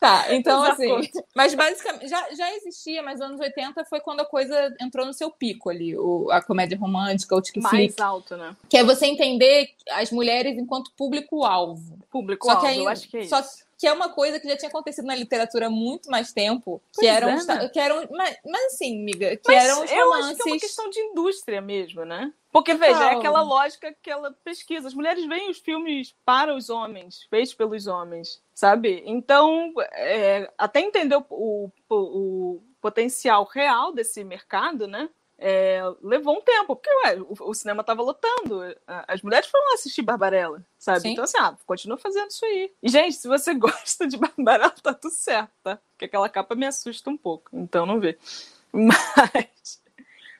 tá, então assim. Mas basicamente já, já existia, mas nos anos 80 foi quando a coisa entrou no seu pico ali, o, a comédia romântica, o tic Mais alto, né? Que é você entender as mulheres enquanto público-alvo. Público-alvo, eu acho que é isso. Só, que é uma coisa que já tinha acontecido na literatura há muito mais tempo, que eram, é, né? que eram mas, mas assim, amiga, que mas eram os romances... Eu acho que é uma questão de indústria mesmo, né? Porque, veja, é aquela lógica que ela pesquisa. As mulheres veem os filmes para os homens, feitos pelos homens, sabe? Então, é, até entender o, o, o potencial real desse mercado, né? É, levou um tempo, porque ué, o, o, cinema estava lotando. As mulheres foram assistir Barbarella, sabe? Sim. Então, assim, ah, continua fazendo isso aí. E, gente, se você <laughs> gosta de Barbarella, tá tudo certo, tá? Porque aquela capa me assusta um pouco, então não vê. Mas,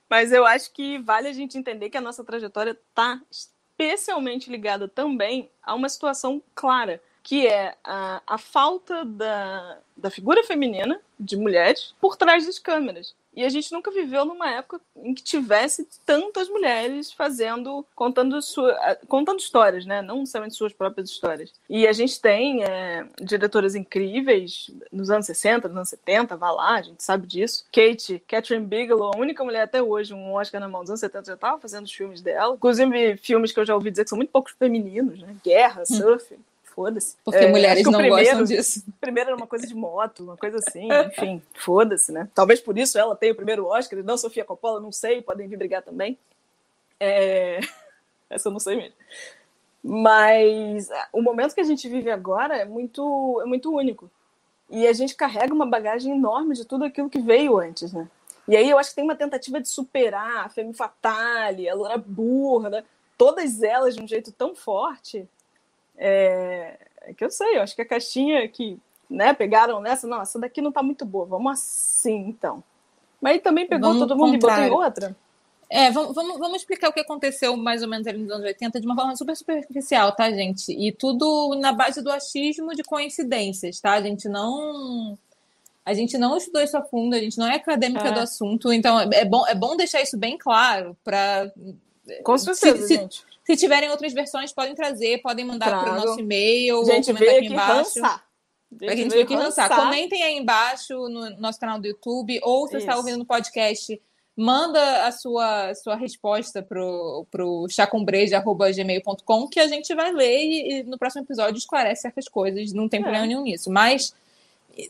mas eu acho que vale a gente entender que a nossa trajetória tá especialmente ligada também a uma situação clara que é a, a falta da, da figura feminina de mulheres por trás das câmeras. E a gente nunca viveu numa época em que tivesse tantas mulheres fazendo, contando, sua, contando histórias, né? Não necessariamente suas próprias histórias. E a gente tem é, diretoras incríveis nos anos 60, nos anos 70, vá lá, a gente sabe disso. Kate, Catherine Bigelow, a única mulher até hoje, um Oscar na mão dos anos 70, já estava fazendo os filmes dela. Inclusive, filmes que eu já ouvi dizer que são muito poucos femininos, né? Guerra, hum. surf. Foda-se. Porque é, mulheres não primeiro, gostam disso. <laughs> Primeiro era uma coisa de moto, uma coisa assim, enfim, foda-se, né? Talvez por isso ela tenha o primeiro Oscar, não Sofia Coppola, não sei, podem vir brigar também. É... <laughs> Essa eu não sei mesmo. Mas o momento que a gente vive agora é muito, é muito único. E a gente carrega uma bagagem enorme de tudo aquilo que veio antes, né? E aí eu acho que tem uma tentativa de superar a Femme Fatale, a Loura Burra, né? todas elas de um jeito tão forte é, é, que eu sei, eu acho que a caixinha que né, pegaram nessa, não, essa daqui não tá muito boa, vamos assim então. Mas aí também pegou vamos todo mundo contrário. e botou em outra. É, vamos, vamos, vamos explicar o que aconteceu mais ou menos ali nos anos 80 de uma forma super superficial, tá, gente? E tudo na base do achismo de coincidências, tá? A gente não. A gente não estudou isso a fundo, a gente não é acadêmica é. do assunto, então é bom, é bom deixar isso bem claro para. Com certeza, se, gente. Se tiverem outras versões, podem trazer, podem mandar para o nosso e-mail ou comentar aqui embaixo. Para a gente ver que lançar. Comentem aí embaixo no nosso canal do YouTube, ou se você está ouvindo no podcast, manda a sua, sua resposta pro, pro chacombreja.gmail.com que a gente vai ler e, e, no próximo episódio esclarece certas coisas, não tem é. problema nenhum nisso. Mas,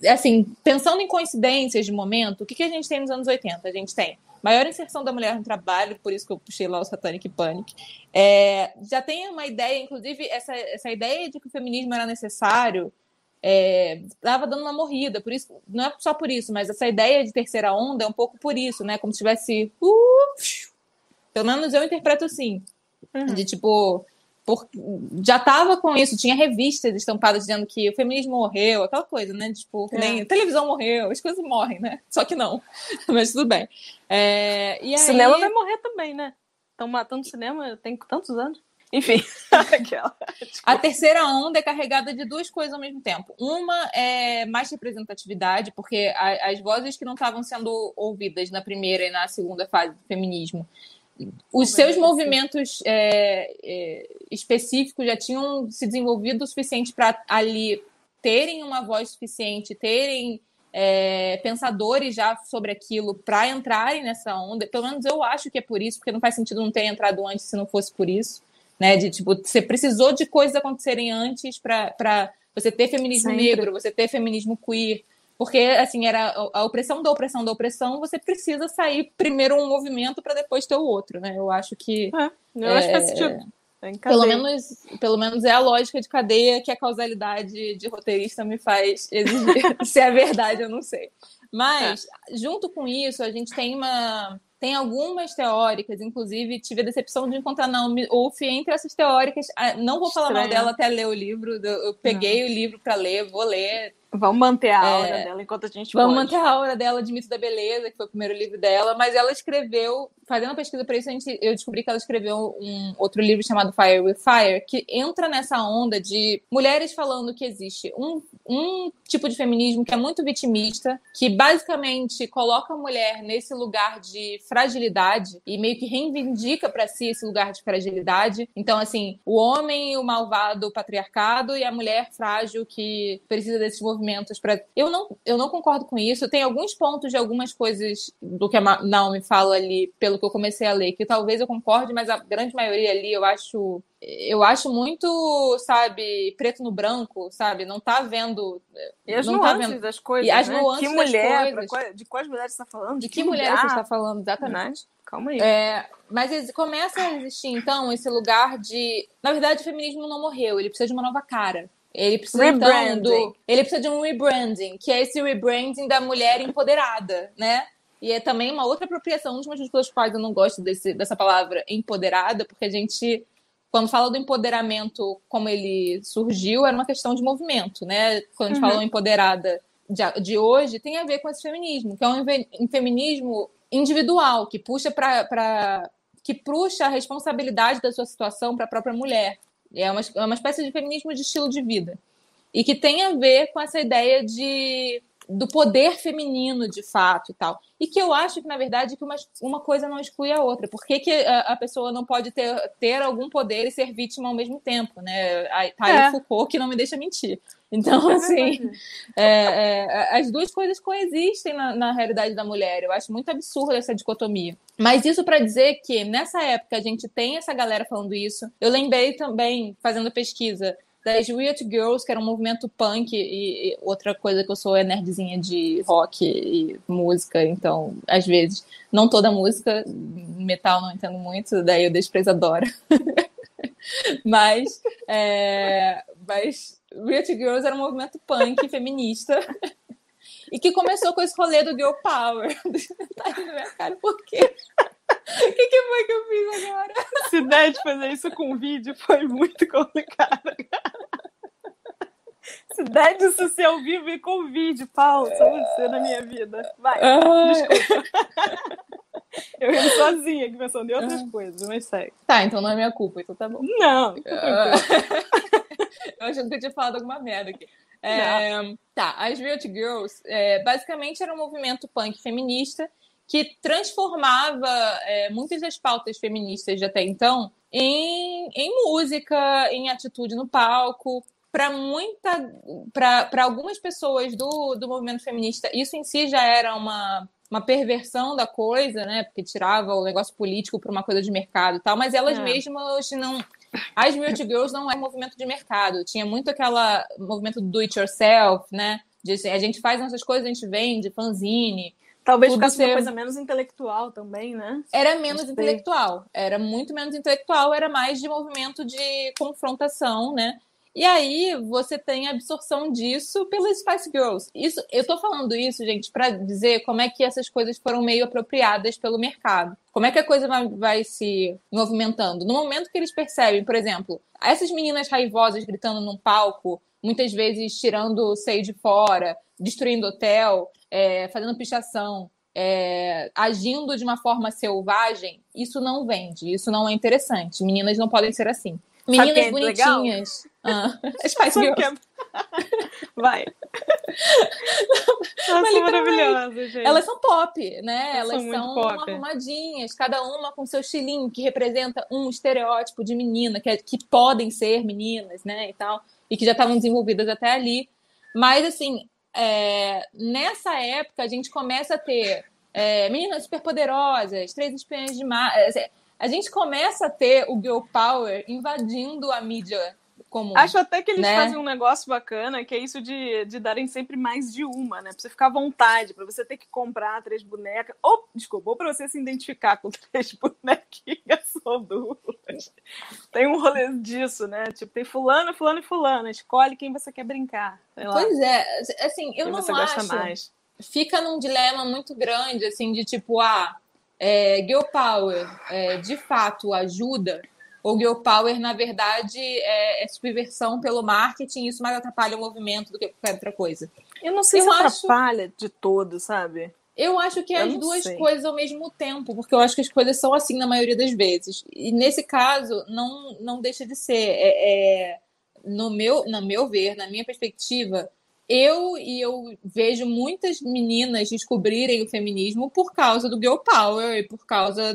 assim, pensando em coincidências de momento, o que, que a gente tem nos anos 80? A gente tem maior inserção da mulher no trabalho, por isso que eu puxei lá o Satanic Panic. É, já tem uma ideia, inclusive, essa, essa ideia de que o feminismo era necessário estava é, dando uma morrida, por isso, não é só por isso, mas essa ideia de terceira onda é um pouco por isso, né? Como se tivesse. Uh, pelo menos eu interpreto assim. Uhum. De tipo, por, já tava com isso, tinha revistas estampadas dizendo que o feminismo morreu, aquela coisa, né? Tipo, é. nem televisão morreu, as coisas morrem, né? Só que não. <laughs> Mas tudo bem. É, e aí... Cinema vai morrer também, né? Estão matando cinema tem tantos anos. Enfim, <laughs> a terceira onda é carregada de duas coisas ao mesmo tempo. Uma é mais representatividade, porque as vozes que não estavam sendo ouvidas na primeira e na segunda fase do feminismo os seus movimentos é, é, específicos já tinham se desenvolvido o suficiente para ali terem uma voz suficiente, terem é, pensadores já sobre aquilo para entrarem nessa onda. Pelo menos eu acho que é por isso, porque não faz sentido não ter entrado antes se não fosse por isso. Né? De tipo, você precisou de coisas acontecerem antes para você ter feminismo Sempre. negro, você ter feminismo queer, porque, assim, era a opressão da opressão da opressão, você precisa sair primeiro um movimento para depois ter o outro, né? Eu acho que. É, eu é, acho que faz sentido. É pelo menos, pelo menos é a lógica de cadeia que a causalidade de roteirista me faz exigir. <laughs> Se é verdade, eu não sei. Mas, é. junto com isso, a gente tem uma. Tem algumas teóricas, inclusive tive a decepção de encontrar Naomi Wolf entre essas teóricas. Ah, não vou falar Estranho. mal dela até ler o livro. Eu peguei não. o livro para ler, vou ler Vamos manter a aura é, dela enquanto a gente Vamos pode. manter a aura dela de Mito da Beleza, que foi o primeiro livro dela, mas ela escreveu, fazendo uma pesquisa para isso, a gente, eu descobri que ela escreveu um outro livro chamado Fire with Fire, que entra nessa onda de mulheres falando que existe um, um tipo de feminismo que é muito vitimista, que basicamente coloca a mulher nesse lugar de fragilidade e meio que reivindica para si esse lugar de fragilidade. Então, assim, o homem, o malvado, o patriarcado e a mulher frágil que precisa desses movimentos movimentos para. Eu não, eu não concordo com isso. Tem alguns pontos de algumas coisas do que a Naomi fala ali, pelo que eu comecei a ler, que talvez eu concorde, mas a grande maioria ali eu acho. Eu acho muito, sabe, preto no branco, sabe? Não tá vendo. E as não nuances tá vendo... das coisas. E as né? nuances que mulher, das coisas. de quais mulheres você está falando? De, que, que mulheres você está falando, exatamente. Né? Calma aí. É, mas começa a existir, então, esse lugar de. Na verdade, o feminismo não morreu, ele precisa de uma nova cara. Ele precisa então do, ele precisa de um rebranding, que é esse rebranding da mulher empoderada, né? E é também uma outra apropriação, um dos motivos pelos quais eu não gosto desse, dessa palavra empoderada, porque a gente, quando fala do empoderamento como ele surgiu, era uma questão de movimento, né? Quando a gente uhum. fala empoderada de, de, hoje, tem a ver com esse feminismo, que é um, um feminismo individual, que puxa para que puxa a responsabilidade da sua situação para a própria mulher. É uma, é uma espécie de feminismo de estilo de vida. e que tem a ver com essa ideia de do poder feminino de fato e tal. E que eu acho que, na verdade, que uma, uma coisa não exclui a outra. Por que, que a, a, pessoa não pode ter, ter algum poder e ser vítima ao mesmo tempo, né? Tá aí é. Foucault que não me deixa mentir. Então, é assim, <laughs> é, é, as duas coisas coexistem na, na realidade da mulher. Eu acho muito absurda essa dicotomia. Mas isso para dizer que nessa época a gente tem essa galera falando isso. Eu lembrei também, fazendo pesquisa, das Riot Girls, que era um movimento punk, e, e, outra coisa que eu sou é nerdzinha de rock e música, então, às vezes, não toda música, metal não entendo muito, daí eu deixo pra Isadora. <laughs> mas, é, mas Riot Girls era um movimento punk feminista. E que começou com esse rolê do Girl Power. <laughs> tá rindo minha cara, por quê? O que, que, foi que eu fiz agora? Essa ideia de fazer isso com vídeo foi muito complicada. Essa ideia disso ser ao vivo e com vídeo, Paulo, só você na minha vida. Vai, ah. desculpa. Eu indo sozinha aqui pensando em outras ah. coisas, mas segue. Tá, então não é minha culpa, então tá bom. Não, ah. <laughs> Eu achando que eu tinha falado alguma merda aqui. É, tá, as Riot Girls é, basicamente era um movimento punk feminista que transformava é, muitas das pautas feministas de até então em, em música, em atitude no palco. Para muita, para algumas pessoas do, do movimento feminista, isso em si já era uma, uma perversão da coisa, né? Porque tirava o negócio político para uma coisa de mercado e tal, mas elas é. mesmas não. As Beauty Girls não é movimento de mercado. Tinha muito aquela movimento do it yourself, né? De, assim, a gente faz nossas coisas, a gente vende, fanzine. Talvez ficasse ser... uma coisa menos intelectual também, né? Era menos intelectual, era muito menos intelectual, era mais de movimento de confrontação, né? E aí você tem a absorção disso pelas Spice Girls. Isso, eu tô falando isso, gente, para dizer como é que essas coisas foram meio apropriadas pelo mercado. Como é que a coisa vai, vai se movimentando? No momento que eles percebem, por exemplo, essas meninas raivosas gritando num palco, muitas vezes tirando o seio de fora, destruindo hotel, é, fazendo pichação, é, agindo de uma forma selvagem, isso não vende, isso não é interessante. Meninas não podem ser assim. Meninas é bonitinhas. Ah, <laughs> Spice Girls. É... <laughs> Vai. Elas são maravilhosas, gente. Elas são pop, né? Elas, Elas são, são arrumadinhas, cada uma com seu estilinho, que representa um estereótipo de menina, que, é, que podem ser meninas, né? E tal, e que já estavam desenvolvidas até ali. Mas, assim, é, nessa época a gente começa a ter é, meninas superpoderosas, três espiãs de mar. É, a gente começa a ter o girl power invadindo a mídia comum. Acho até que eles né? fazem um negócio bacana, que é isso de, de darem sempre mais de uma, né? Pra você ficar à vontade, pra você ter que comprar três bonecas. Ou, desculpa, ou pra você se identificar com <laughs> três bonequinhas ou duas. Tem um rolê disso, né? Tipo, tem fulano, fulano e fulano. Escolhe quem você quer brincar. Pois é, assim, eu quem não você acho. Gosta mais. Fica num dilema muito grande, assim, de tipo, ah, é, Girl Power é, de fato ajuda o Girl Power, na verdade, é, é subversão pelo marketing, isso mais atrapalha o movimento do que qualquer outra coisa. Eu não sei eu se acho... atrapalha de todo, sabe? Eu acho que é eu as duas sei. coisas ao mesmo tempo, porque eu acho que as coisas são assim na maioria das vezes. E nesse caso, não, não deixa de ser. É, é, no, meu, no meu ver, na minha perspectiva, eu e eu vejo muitas meninas descobrirem o feminismo por causa do girl power e por causa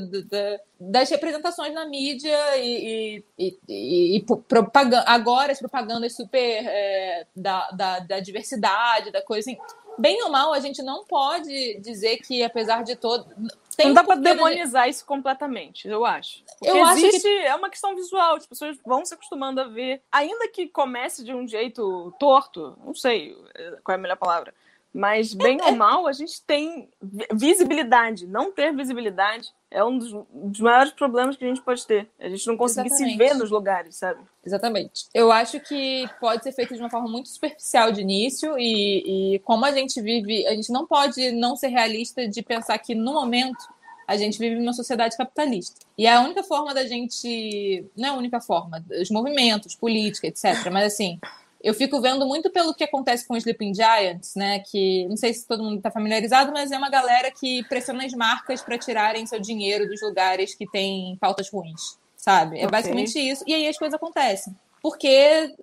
das representações na mídia e, e, e, e propaganda, agora as propagandas super é, da, da, da, diversidade, da coisa assim. Bem ou mal, a gente não pode dizer que, apesar de todo. Tem não dá para demonizar de... isso completamente, eu acho. Porque eu existe, acho que é uma questão visual, as pessoas vão se acostumando a ver, ainda que comece de um jeito torto, não sei qual é a melhor palavra, mas bem ou mal, a gente tem visibilidade. Não ter visibilidade é um dos, dos, maiores problemas que a gente pode ter. A gente não conseguir Exatamente. se ver nos lugares, sabe? Exatamente. Eu acho que pode ser feito de uma forma muito superficial de início e, e como a gente vive, a gente não pode não ser realista de pensar que no momento a gente vive numa sociedade capitalista. E a única forma da gente. Não é a única forma, os movimentos, política, etc. Mas assim, eu fico vendo muito pelo que acontece com os Sleeping Giants, né? Que não sei se todo mundo está familiarizado, mas é uma galera que pressiona as marcas para tirarem seu dinheiro dos lugares que têm pautas ruins, sabe? É okay. basicamente isso. E aí as coisas acontecem. porque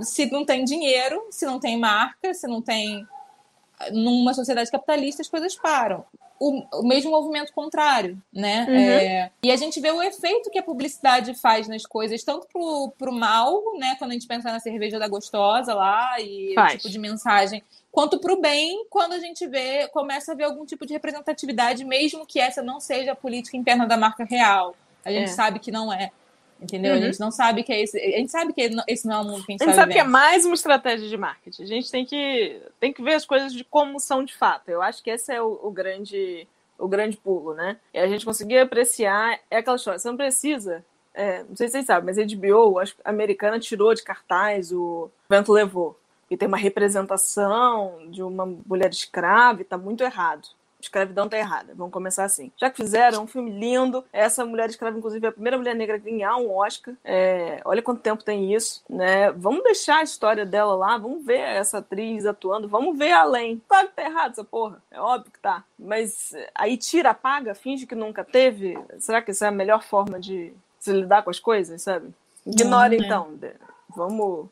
se não tem dinheiro, se não tem marca, se não tem. Numa sociedade capitalista, as coisas param. O, o mesmo movimento contrário, né? Uhum. É, e a gente vê o efeito que a publicidade faz nas coisas, tanto pro, pro mal, né? Quando a gente pensa na cerveja da gostosa lá e faz. o tipo de mensagem, quanto pro bem, quando a gente vê, começa a ver algum tipo de representatividade, mesmo que essa não seja a política interna da marca real. A gente é. sabe que não é. Entendeu? Uhum. A gente não sabe que é esse. A gente sabe que esse não é o mundo que a gente, a gente sabe que é mais uma estratégia de marketing. A gente tem que, tem que ver as coisas de como são de fato. Eu acho que esse é o, o grande o grande pulo, né? E a gente conseguir apreciar é aquela história. Você não precisa. É, não sei se vocês sabem, mas a HBO, acho que a americana tirou de cartaz o Vento Levou. E tem uma representação de uma mulher escrava e tá muito errado escravidão tá errada. Vamos começar assim. Já que fizeram um filme lindo, essa mulher escrava, inclusive, é a primeira mulher negra a ganhar um Oscar. É, olha quanto tempo tem isso, né? Vamos deixar a história dela lá, vamos ver essa atriz atuando, vamos ver além. Claro que tá errado essa porra, é óbvio que tá. Mas aí tira, apaga, finge que nunca teve. Será que essa é a melhor forma de se lidar com as coisas, sabe? Ignora, é. então. Vamos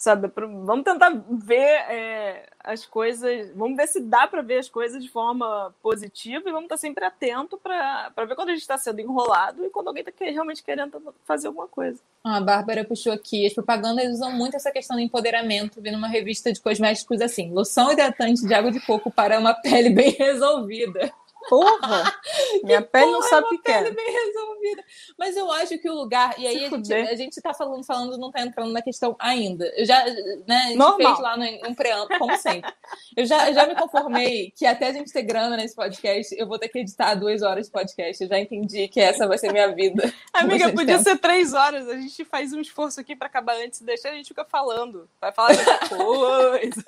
sabe? Vamos tentar ver é, as coisas, vamos ver se dá para ver as coisas de forma positiva e vamos estar sempre atento para ver quando a gente está sendo enrolado e quando alguém está realmente querendo fazer alguma coisa. Ah, a Bárbara puxou aqui, as propagandas usam muito essa questão do empoderamento, vi numa revista de cosméticos assim, loção hidratante de água de coco para uma <laughs> pele bem resolvida. Porra! <laughs> Minha pele porra, não sabe o que quer. É. bem resolvida. Mas eu acho que o lugar. E aí a gente, a gente tá falando, falando, não tá entrando na questão ainda. Eu já, né, a fez lá no, um preâmbulo, como sempre. Eu já, eu já me conformei que até a gente ter grana nesse podcast, eu vou ter que editar duas horas de podcast. Eu já entendi que essa vai ser minha vida. <laughs> Amiga, podia tempo. ser três horas. A gente faz um esforço aqui para acabar antes, deixa a gente fica falando. Vai falar de <laughs> coisa.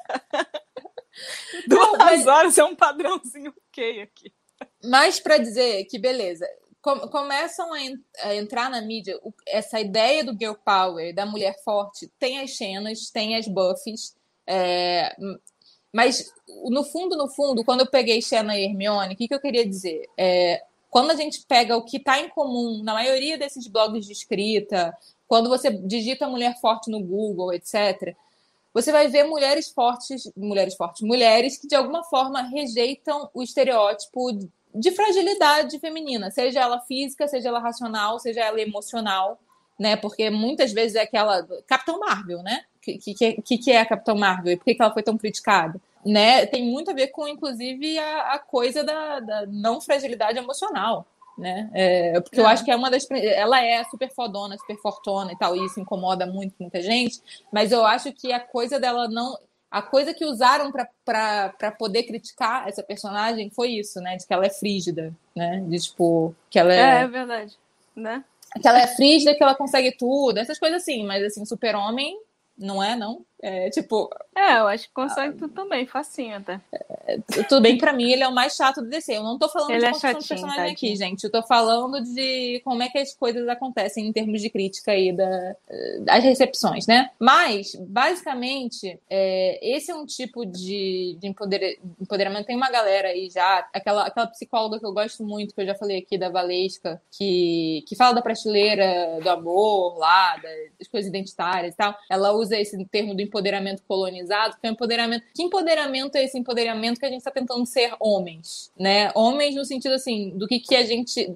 Duas não, mas... horas é um padrãozinho ok aqui. Mas para dizer que, beleza, com, começam a, a, entrar na mídia o, essa ideia do girl power, da mulher forte, tem as cenas, tem as buffs, é, mas no fundo, no fundo, quando eu peguei Xena e Hermione, o que, que eu queria dizer? É, quando a gente pega o que está em comum na maioria desses blogs de escrita, quando você digita mulher forte no Google, etc., você vai ver mulheres fortes, mulheres fortes, mulheres que de alguma forma rejeitam o estereótipo de fragilidade feminina, seja ela física, seja ela racional, seja ela emocional, né? Porque muitas vezes é aquela Capitão Marvel, né? Que que, que, que é a Capitão Marvel e por que, que ela foi tão criticada? Né? Tem muito a ver com, inclusive, a, a coisa da, da não fragilidade emocional, né? É, porque é. eu acho que é uma das. Ela é super fodona, super fortona e tal, e isso incomoda muito muita gente, mas eu acho que a coisa dela não a coisa que usaram para poder criticar essa personagem foi isso, né? De que ela é frígida, né? De tipo, que ela é. É, é verdade, né? Que ela é frígida, que ela consegue tudo, essas coisas assim, mas assim, super-homem não é, não? É, tipo. É, eu acho que consegue tudo também, facinho até. É, tudo bem pra mim, ele é o mais chato do DC. Eu não tô falando ele de é construção chatinho, de personagem aqui, gente. Eu tô falando de como é que as coisas acontecem em termos de crítica aí da, das recepções, né? Mas, basicamente, é, esse é um tipo de, de empoder, empoderamento. Tem uma galera aí já, aquela, aquela psicóloga que eu gosto muito, que eu já falei aqui, da Valesca, que, que fala da prateleira do amor lá, das coisas identitárias e tal. Ela usa esse termo do empoderamento colonizado, que é empoderamento. Que empoderamento é esse empoderamento que a gente está tentando ser homens, né? Homens no sentido assim, do que, que a gente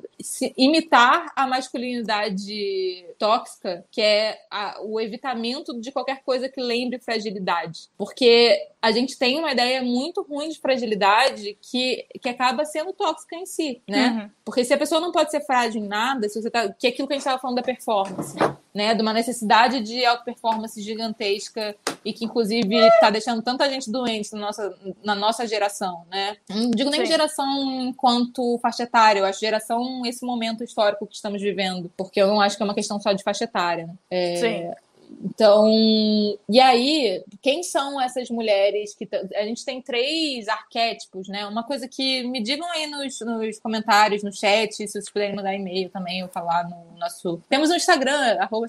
imitar a masculinidade tóxica, que é a, o evitamento de qualquer coisa que lembre fragilidade. Porque a gente tem uma ideia muito ruim de fragilidade que, que acaba sendo tóxica em si, né? Uhum. Porque se a pessoa não pode ser frágil em nada, se você tá. Que é aquilo que a gente estava falando da performance, né? De uma necessidade de auto-performance gigantesca e que, inclusive, está deixando tanta gente doente na nossa, na nossa geração, né? Não digo nem Sim. geração enquanto faixa etária, eu acho geração esse momento histórico que estamos vivendo, porque eu não acho que é uma questão só de faixa etária. Né? É, Sim. Então, e aí, quem são essas mulheres que a gente tem três arquétipos, né? Uma coisa que me digam aí nos, nos comentários, no chat, se vocês puderem mandar e-mail também ou falar no nosso. Temos um Instagram, arroba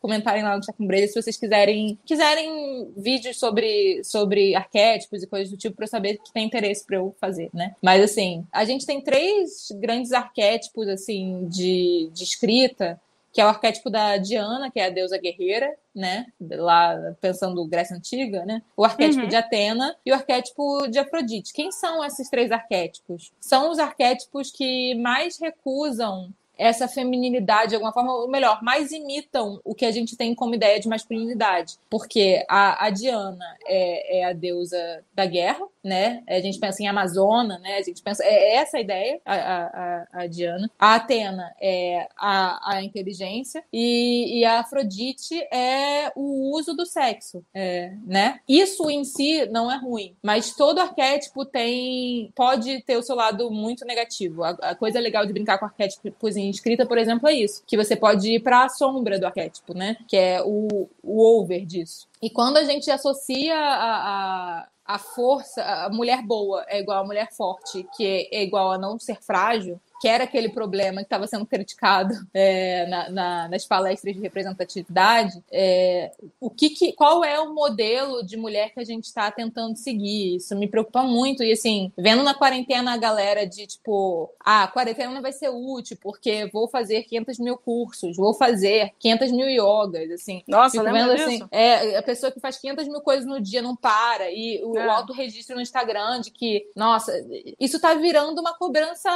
comentarem lá no Chacumbreja se vocês quiserem quiserem vídeos sobre, sobre arquétipos e coisas do tipo para eu saber que tem interesse para eu fazer, né? Mas assim, a gente tem três grandes arquétipos assim de, de escrita que é o arquétipo da Diana, que é a deusa guerreira, né? Lá pensando Grécia Antiga, né? O arquétipo uhum. de Atena e o arquétipo de Afrodite. Quem são esses três arquétipos? São os arquétipos que mais recusam essa feminilidade de alguma forma, ou melhor, mais imitam o que a gente tem como ideia de masculinidade. Porque a, a Diana é, é, a deusa da guerra, né? A gente pensa em Amazona, né? A gente pensa. É essa a ideia, a, a, a Diana. A Atena é a, a inteligência e, e a Afrodite é o uso do sexo, é, né? Isso em si não é ruim, mas todo arquétipo tem pode ter o seu lado muito negativo. A, a coisa legal de brincar com arquétipos em escrita, por exemplo, é isso, que você pode ir para a sombra do arquétipo, né? Que é o, o over disso. E quando a gente associa a, a a força, a mulher boa é igual a mulher forte, que é igual a não ser frágil, que era aquele problema que estava sendo criticado é, na, na, nas palestras de representatividade, é, o que, que, qual é o modelo de mulher que a gente está tentando seguir? Isso me preocupa muito. E assim, vendo na quarentena a galera de tipo, ah, a quarentena não vai ser útil porque vou fazer 500 mil cursos, vou fazer 500 mil yogas, assim. Nossa, Fico vendo assim, é, a pessoa que faz 500 mil coisas no dia não para e o, é. o autorregistro no Instagram de que, nossa, isso tá virando uma cobrança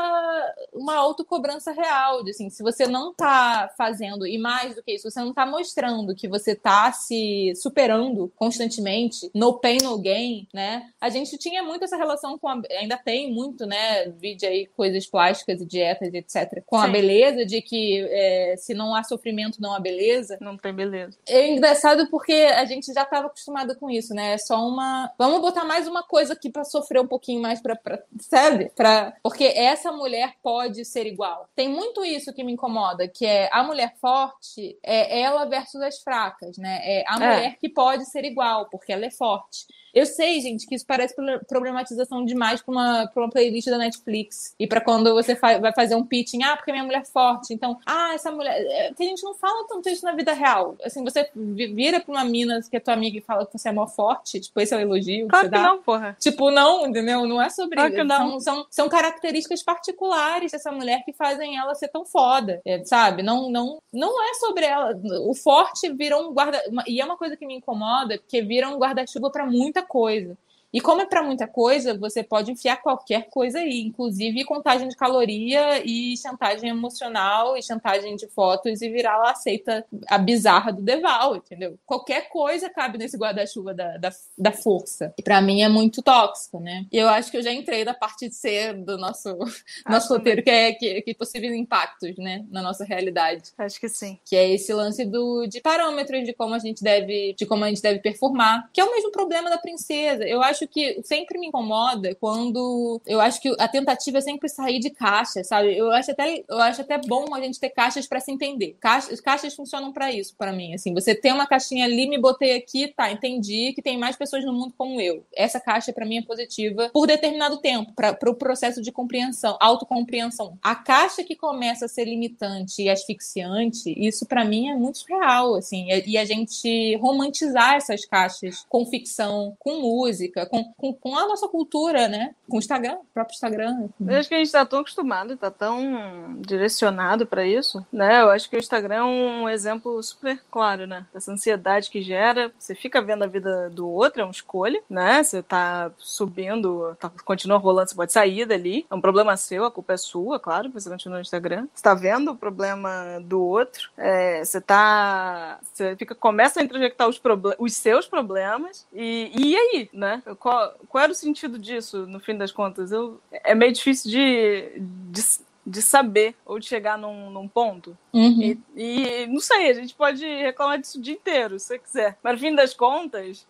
uma autocobrança real, de, assim, se você não tá fazendo, e mais do que isso, você não tá mostrando que você tá se superando constantemente, no pain, no gain, né? A gente tinha muito essa relação com a, ainda tem muito, né, vídeo aí, coisas plásticas e dietas, etc, com Sim. a beleza, de que é, se não há sofrimento, não há beleza. Não tem beleza. É engraçado porque a gente já estava acostumado com isso, né? É só uma. Vamos botar mais uma coisa aqui para sofrer um pouquinho mais, pra, pra, sabe? Pra... Porque essa mulher pode pode ser igual. Tem muito isso que me incomoda, que é a mulher forte é ela versus as fracas, né? É a é. mulher que pode ser igual, porque ela é forte. Eu sei, gente, que isso parece problematização demais para uma, pra uma playlist da Netflix. E para quando você fa vai fazer um pitching, ah, porque minha mulher é forte. Então, ah, essa mulher. É, que a gente não fala tanto isso na vida real. Assim, você vira pra uma mina que é tua amiga e fala que você é mó forte, tipo, esse é o elogio. Claro que, que não, porra. Tipo, não, entendeu? Não é sobre claro isso. São, são, são características particulares dessa mulher que fazem ela ser tão foda, é, sabe? Não, não, não é sobre ela. O forte virou um guarda. E é uma coisa que me incomoda, porque vira um guarda-chuva para muita muita coisa. E como é para muita coisa, você pode enfiar qualquer coisa aí, inclusive contagem de caloria e chantagem emocional e chantagem de fotos e virar lá aceita a bizarra do Deval, entendeu? Qualquer coisa cabe nesse guarda-chuva da, da, da, força. E para mim é muito tóxico, né? E eu acho que eu já entrei da parte de ser do nosso, <laughs> nosso roteiro, que é que, que possíveis impactos, né, na nossa realidade. Acho que sim. Que é esse lance do, de parâmetros de como a gente deve, de como a gente deve performar, que é o mesmo problema da princesa. Eu acho acho que sempre me incomoda quando eu acho que a tentativa é sempre sair de caixa, sabe? Eu acho até, eu acho até bom a gente ter caixas para se entender. Caixas, caixas funcionam para isso, para mim. Assim, você tem uma caixinha ali, me botei aqui, tá, entendi que tem mais pessoas no mundo como eu. Essa caixa para mim é positiva por determinado tempo, para o pro processo de compreensão, autocompreensão. A caixa que começa a ser limitante e asfixiante, isso para mim é muito real, assim, e a gente romantizar essas caixas com ficção, com música, com, com, com, a nossa cultura, né? Com o Instagram, o próprio Instagram. Eu acho que a gente está tão acostumado, está tão direcionado para isso, né? Eu acho que o Instagram é um exemplo super claro, né? Dessa ansiedade que gera. Você fica vendo a vida do outro, é uma escolha, né? Você tá subindo, tá, continua rolando, você pode sair dali. É um problema seu, a culpa é sua, claro, você continua no Instagram. Você tá vendo o problema do outro, é, você tá. Você fica, começa a introjectar os, os seus problemas e, e aí, né? Qual, qual era o sentido disso, no fim das contas? Eu, é meio difícil de, de, de saber ou de chegar num, num ponto. Uhum. E, e, não sei, a gente pode reclamar disso o dia inteiro, se você quiser. Mas no fim das contas,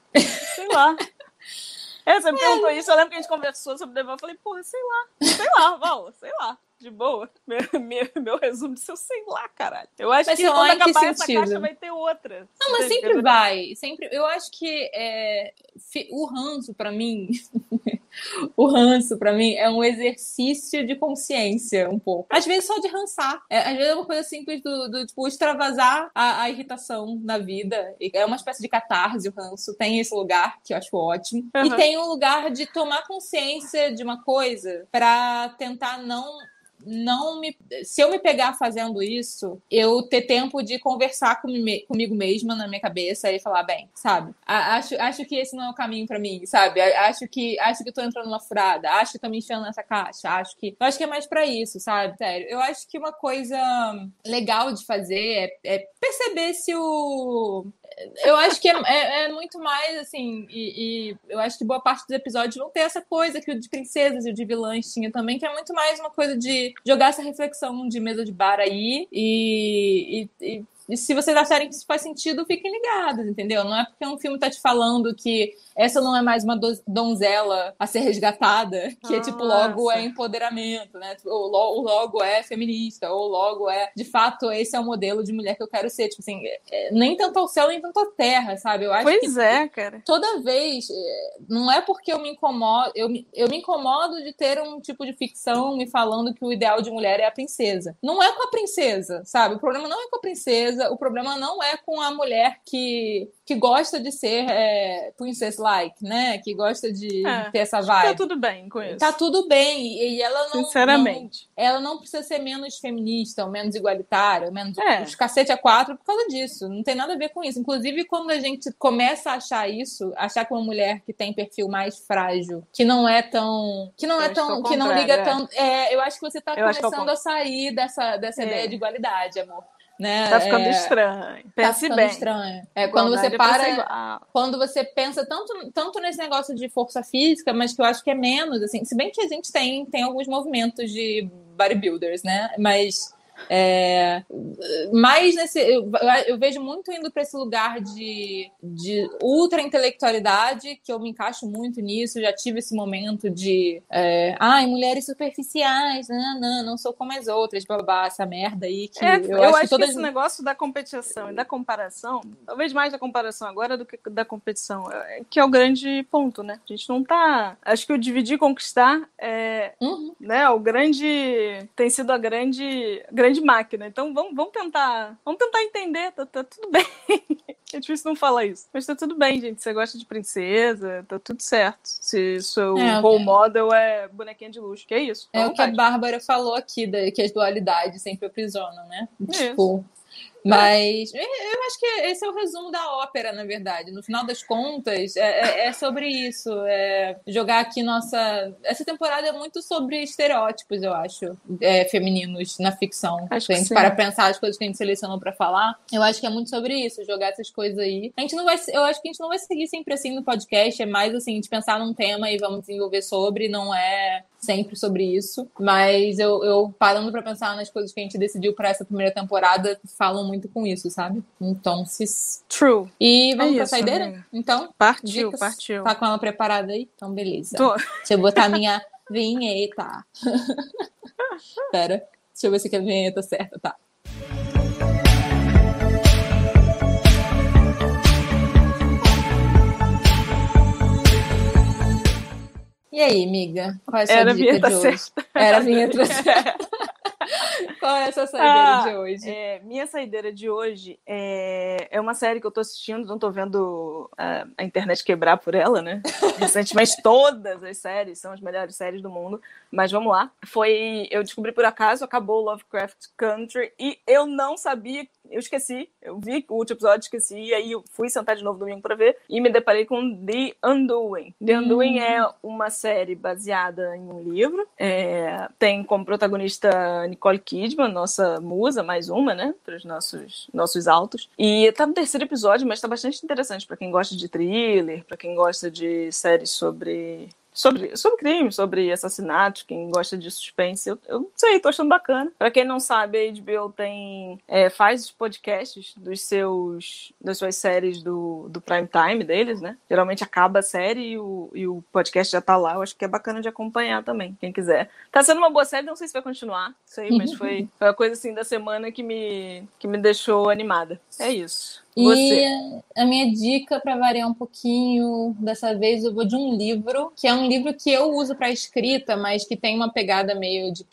sei lá. <laughs> É, você me perguntou isso, eu lembro que a gente conversou sobre o debate, eu falei, porra, sei lá, sei lá, Val, sei lá de boa. <laughs> Meu, meu, meu resumo disso, eu sei lá, caralho. Eu acho mas que quando acabar essa caixa vai ter outra. Não, mas sempre vai. Sempre, eu acho que é, o ranço, para mim, <laughs> o ranço, para mim, é um exercício de consciência, um pouco. Às vezes só de rançar. É, às vezes é uma coisa simples do, do tipo, extravasar a, a, irritação na vida. É uma espécie de catarse, o ranço. Tem esse lugar, que eu acho ótimo. Uhum. E tem um lugar de tomar consciência de uma coisa para tentar não não me. Se eu me pegar fazendo isso, eu ter tempo de conversar comigo mesma na minha cabeça e falar, bem, sabe? Acho, acho que esse não é o caminho para mim, sabe? Acho que acho que tô entrando numa furada, acho que tô me enfiando nessa caixa, acho que. Eu acho que é mais para isso, sabe? Sério. Eu acho que uma coisa legal de fazer é, é perceber se o eu acho que é, é, é, muito mais assim, e, e, eu acho que boa parte dos episódios vão ter essa coisa que o de princesas e o de vilãs tinha também, que é muito mais uma coisa de jogar essa reflexão de mesa de bar aí e, e, e se vocês acharem que isso faz sentido, fiquem ligados, entendeu? Não é porque um filme tá te falando que essa não é mais uma donzela a ser resgatada, que é tipo, logo é empoderamento, né? Ou logo é feminista, ou logo é, de fato, esse é o modelo de mulher que eu quero ser. Tipo assim, é, nem tanto ao céu, nem tanto à terra, sabe? Eu acho pois que é, cara. Toda vez, é, não é porque eu me incomodo, eu, eu me incomodo de ter um tipo de ficção me falando que o ideal de mulher é a princesa. Não é com a princesa, sabe? O problema não é com a princesa, o problema não é com a mulher que que gosta de ser é, princess-like, né? Que gosta de, é, ter essa vibe. Tá tudo bem com isso. Tá tudo bem. E, ela não. Sinceramente. Não, ela não precisa ser menos feminista, ou menos igualitária, ou menos é. os cacete a quatro por causa disso. Não tem nada a ver com isso. Inclusive, quando a gente começa a achar isso, achar que uma mulher que tem perfil mais frágil, que não é tão. que não eu é tão. que não liga é. tão. É, eu acho que você tá eu começando a sair dessa, dessa é. ideia de igualdade, amor. Né? Tá ficando é... estranho. Pense tá ficando bem. estranho. É quando você para. Quando você pensa tanto, tanto nesse negócio de força física, mas que eu acho que é menos, assim. Se bem que a gente tem, tem alguns movimentos de bodybuilders, né? Mas é, mais nesse. Eu, eu, vejo muito indo para esse lugar de, de ultra intelectualidade, que eu me encaixo muito nisso. Já tive esse momento de. É, Ai, mulheres superficiais, não, não, não sou como as outras, babá, essa merda aí. Que é, eu, eu, acho, acho que, todas... que esse negócio da competição e da comparação, talvez mais da comparação agora do que da competição, é, que é o grande ponto, né? A gente não tá. Acho que o dividir e conquistar é. Uhum. Né, o grande. tem sido a grande, grande grande máquina. Então vamos, vamos tentar. Vamos tentar entender, tá, tá tudo bem. <laughs> É difícil não falar isso. Mas tá tudo bem, gente. Você gosta de princesa, tá tudo certo. Se seu é, role model é bonequinha de luxo, que é isso. É o que a Bárbara falou aqui, que as dualidades sempre aprisionam, né? Isso. Tipo, mas é, eu acho que esse é o resumo da ópera, na verdade. No final das contas, é, é, é sobre isso. É jogar aqui nossa. Essa temporada é muito sobre estereótipos, eu acho, é, femininos na ficção. Acho se a gente para pensar as coisas que a gente selecionou para falar, eu acho que é muito sobre isso, jogar essas coisas aí. A gente não vai, eu acho que a gente não vai seguir sempre assim no podcast, é mais assim, de pensar num tema e vamos desenvolver sobre, não é sempre sobre isso. Mas eu, eu parando para pensar nas coisas que a gente decidiu para essa primeira temporada, falam muito com isso, sabe? Então, se. True. E vamos é pra isso, saideira? Amiga. Então, partiu, dicas. partiu. Tá com ela preparada aí? Então, beleza. Tô. Deixa eu botar minha <laughs> vinheta. <laughs> Pera, deixa eu ver se é a vinheta certa, tá. E aí, amiga? Qual é a sua Era dica de hoje? Certa. Era a vinheta <laughs> certa. Qual é essa saideira ah, de hoje? É, minha saideira de hoje é, é uma série que eu tô assistindo, não tô vendo a, a internet quebrar por ela, né? Recentemente todas as séries são as melhores séries do mundo, mas vamos lá. Foi, eu descobri por acaso, acabou Lovecraft Country e eu não sabia eu esqueci, eu vi o último episódio, esqueci, e aí eu fui sentar de novo domingo para ver e me deparei com The Undoing. The Undoing hum. é uma série baseada em um livro, é, tem como protagonista Nicole Kidman, nossa musa, mais uma, né, para os nossos, nossos altos. E tá no terceiro episódio, mas tá bastante interessante para quem gosta de thriller, para quem gosta de séries sobre sobre, sobre crime, sobre assassinatos, quem gosta de suspense, eu, eu não sei, tô achando bacana. Pra quem não sabe, a HBO tem, é, faz podcasts dos seus, das suas séries do, do prime time deles, né? Geralmente acaba a série e o, e o podcast já tá lá. Eu acho que é bacana de acompanhar também, quem quiser. Tá sendo uma boa série, não sei se vai continuar, sei, mas foi, <laughs> foi uma coisa assim da semana que me, que me deixou animada. É isso. E a minha dica para variar um pouquinho, dessa vez eu vou de um livro, que é um livro que eu uso para escrita, mas que tem uma pegada meio de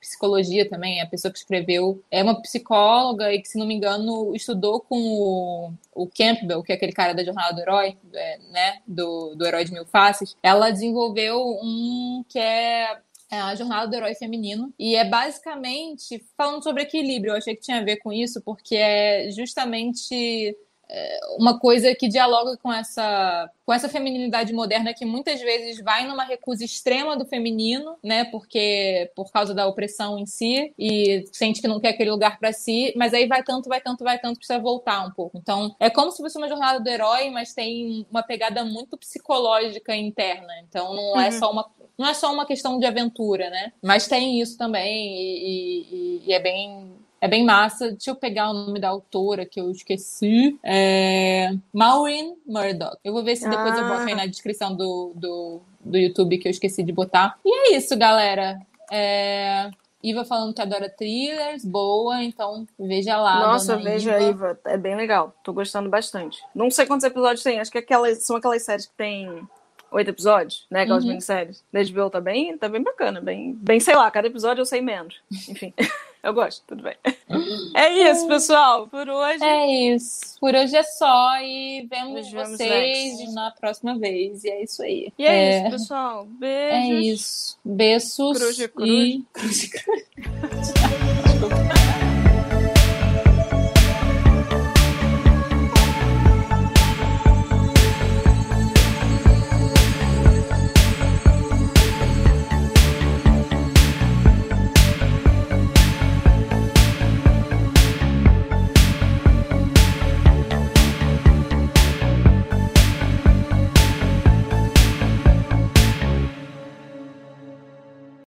psicologia também. A pessoa que escreveu é uma psicóloga e que, se não me engano, estudou com o, o Campbell, que é aquele cara da Jornada do Herói, é, né, do, do Herói de Mil Faces. Ela desenvolveu um que é É a jornada do herói feminino. E é basicamente falando sobre equilíbrio. Eu achei que tinha a ver com isso, porque é justamente uma coisa que dialoga com essa com essa feminilidade moderna que muitas vezes vai numa recusa extrema do feminino, né? Porque por causa da opressão em si e sente que não quer aquele lugar para si, mas aí vai tanto, vai tanto, vai tanto precisa voltar um pouco. Então é como se fosse uma jornada do herói, mas tem uma pegada muito psicológica interna. Então não é uhum. é só uma não é só uma questão de aventura, né? Mas tem isso também e, e, e é bem é bem massa. Deixa eu pegar o nome da autora que eu esqueci. É... Maureen Murdoch. Eu vou ver se depois ah. eu boto aí na descrição do, do, do YouTube que eu esqueci de botar. E é isso, galera. É... Iva falando que adora thrillers, boa, então veja lá. Nossa, veja Iva. Iva, é bem legal. Tô gostando bastante. Não sei quantos episódios tem, acho que aquelas, são aquelas séries que tem oito episódios, né? Aquelas uhum. minisséries. Da HBO tá bem, tá bem bacana, bem, bem, sei lá, cada episódio eu sei menos. Enfim. <laughs> Eu gosto, tudo bem. É isso, pessoal. Por hoje. É isso. Por hoje é só e vemos, vemos vocês next. na próxima vez. E é isso aí. E é, é... isso, pessoal. Beijos. É isso. Beijos. Cruz, cruz. <laughs> E...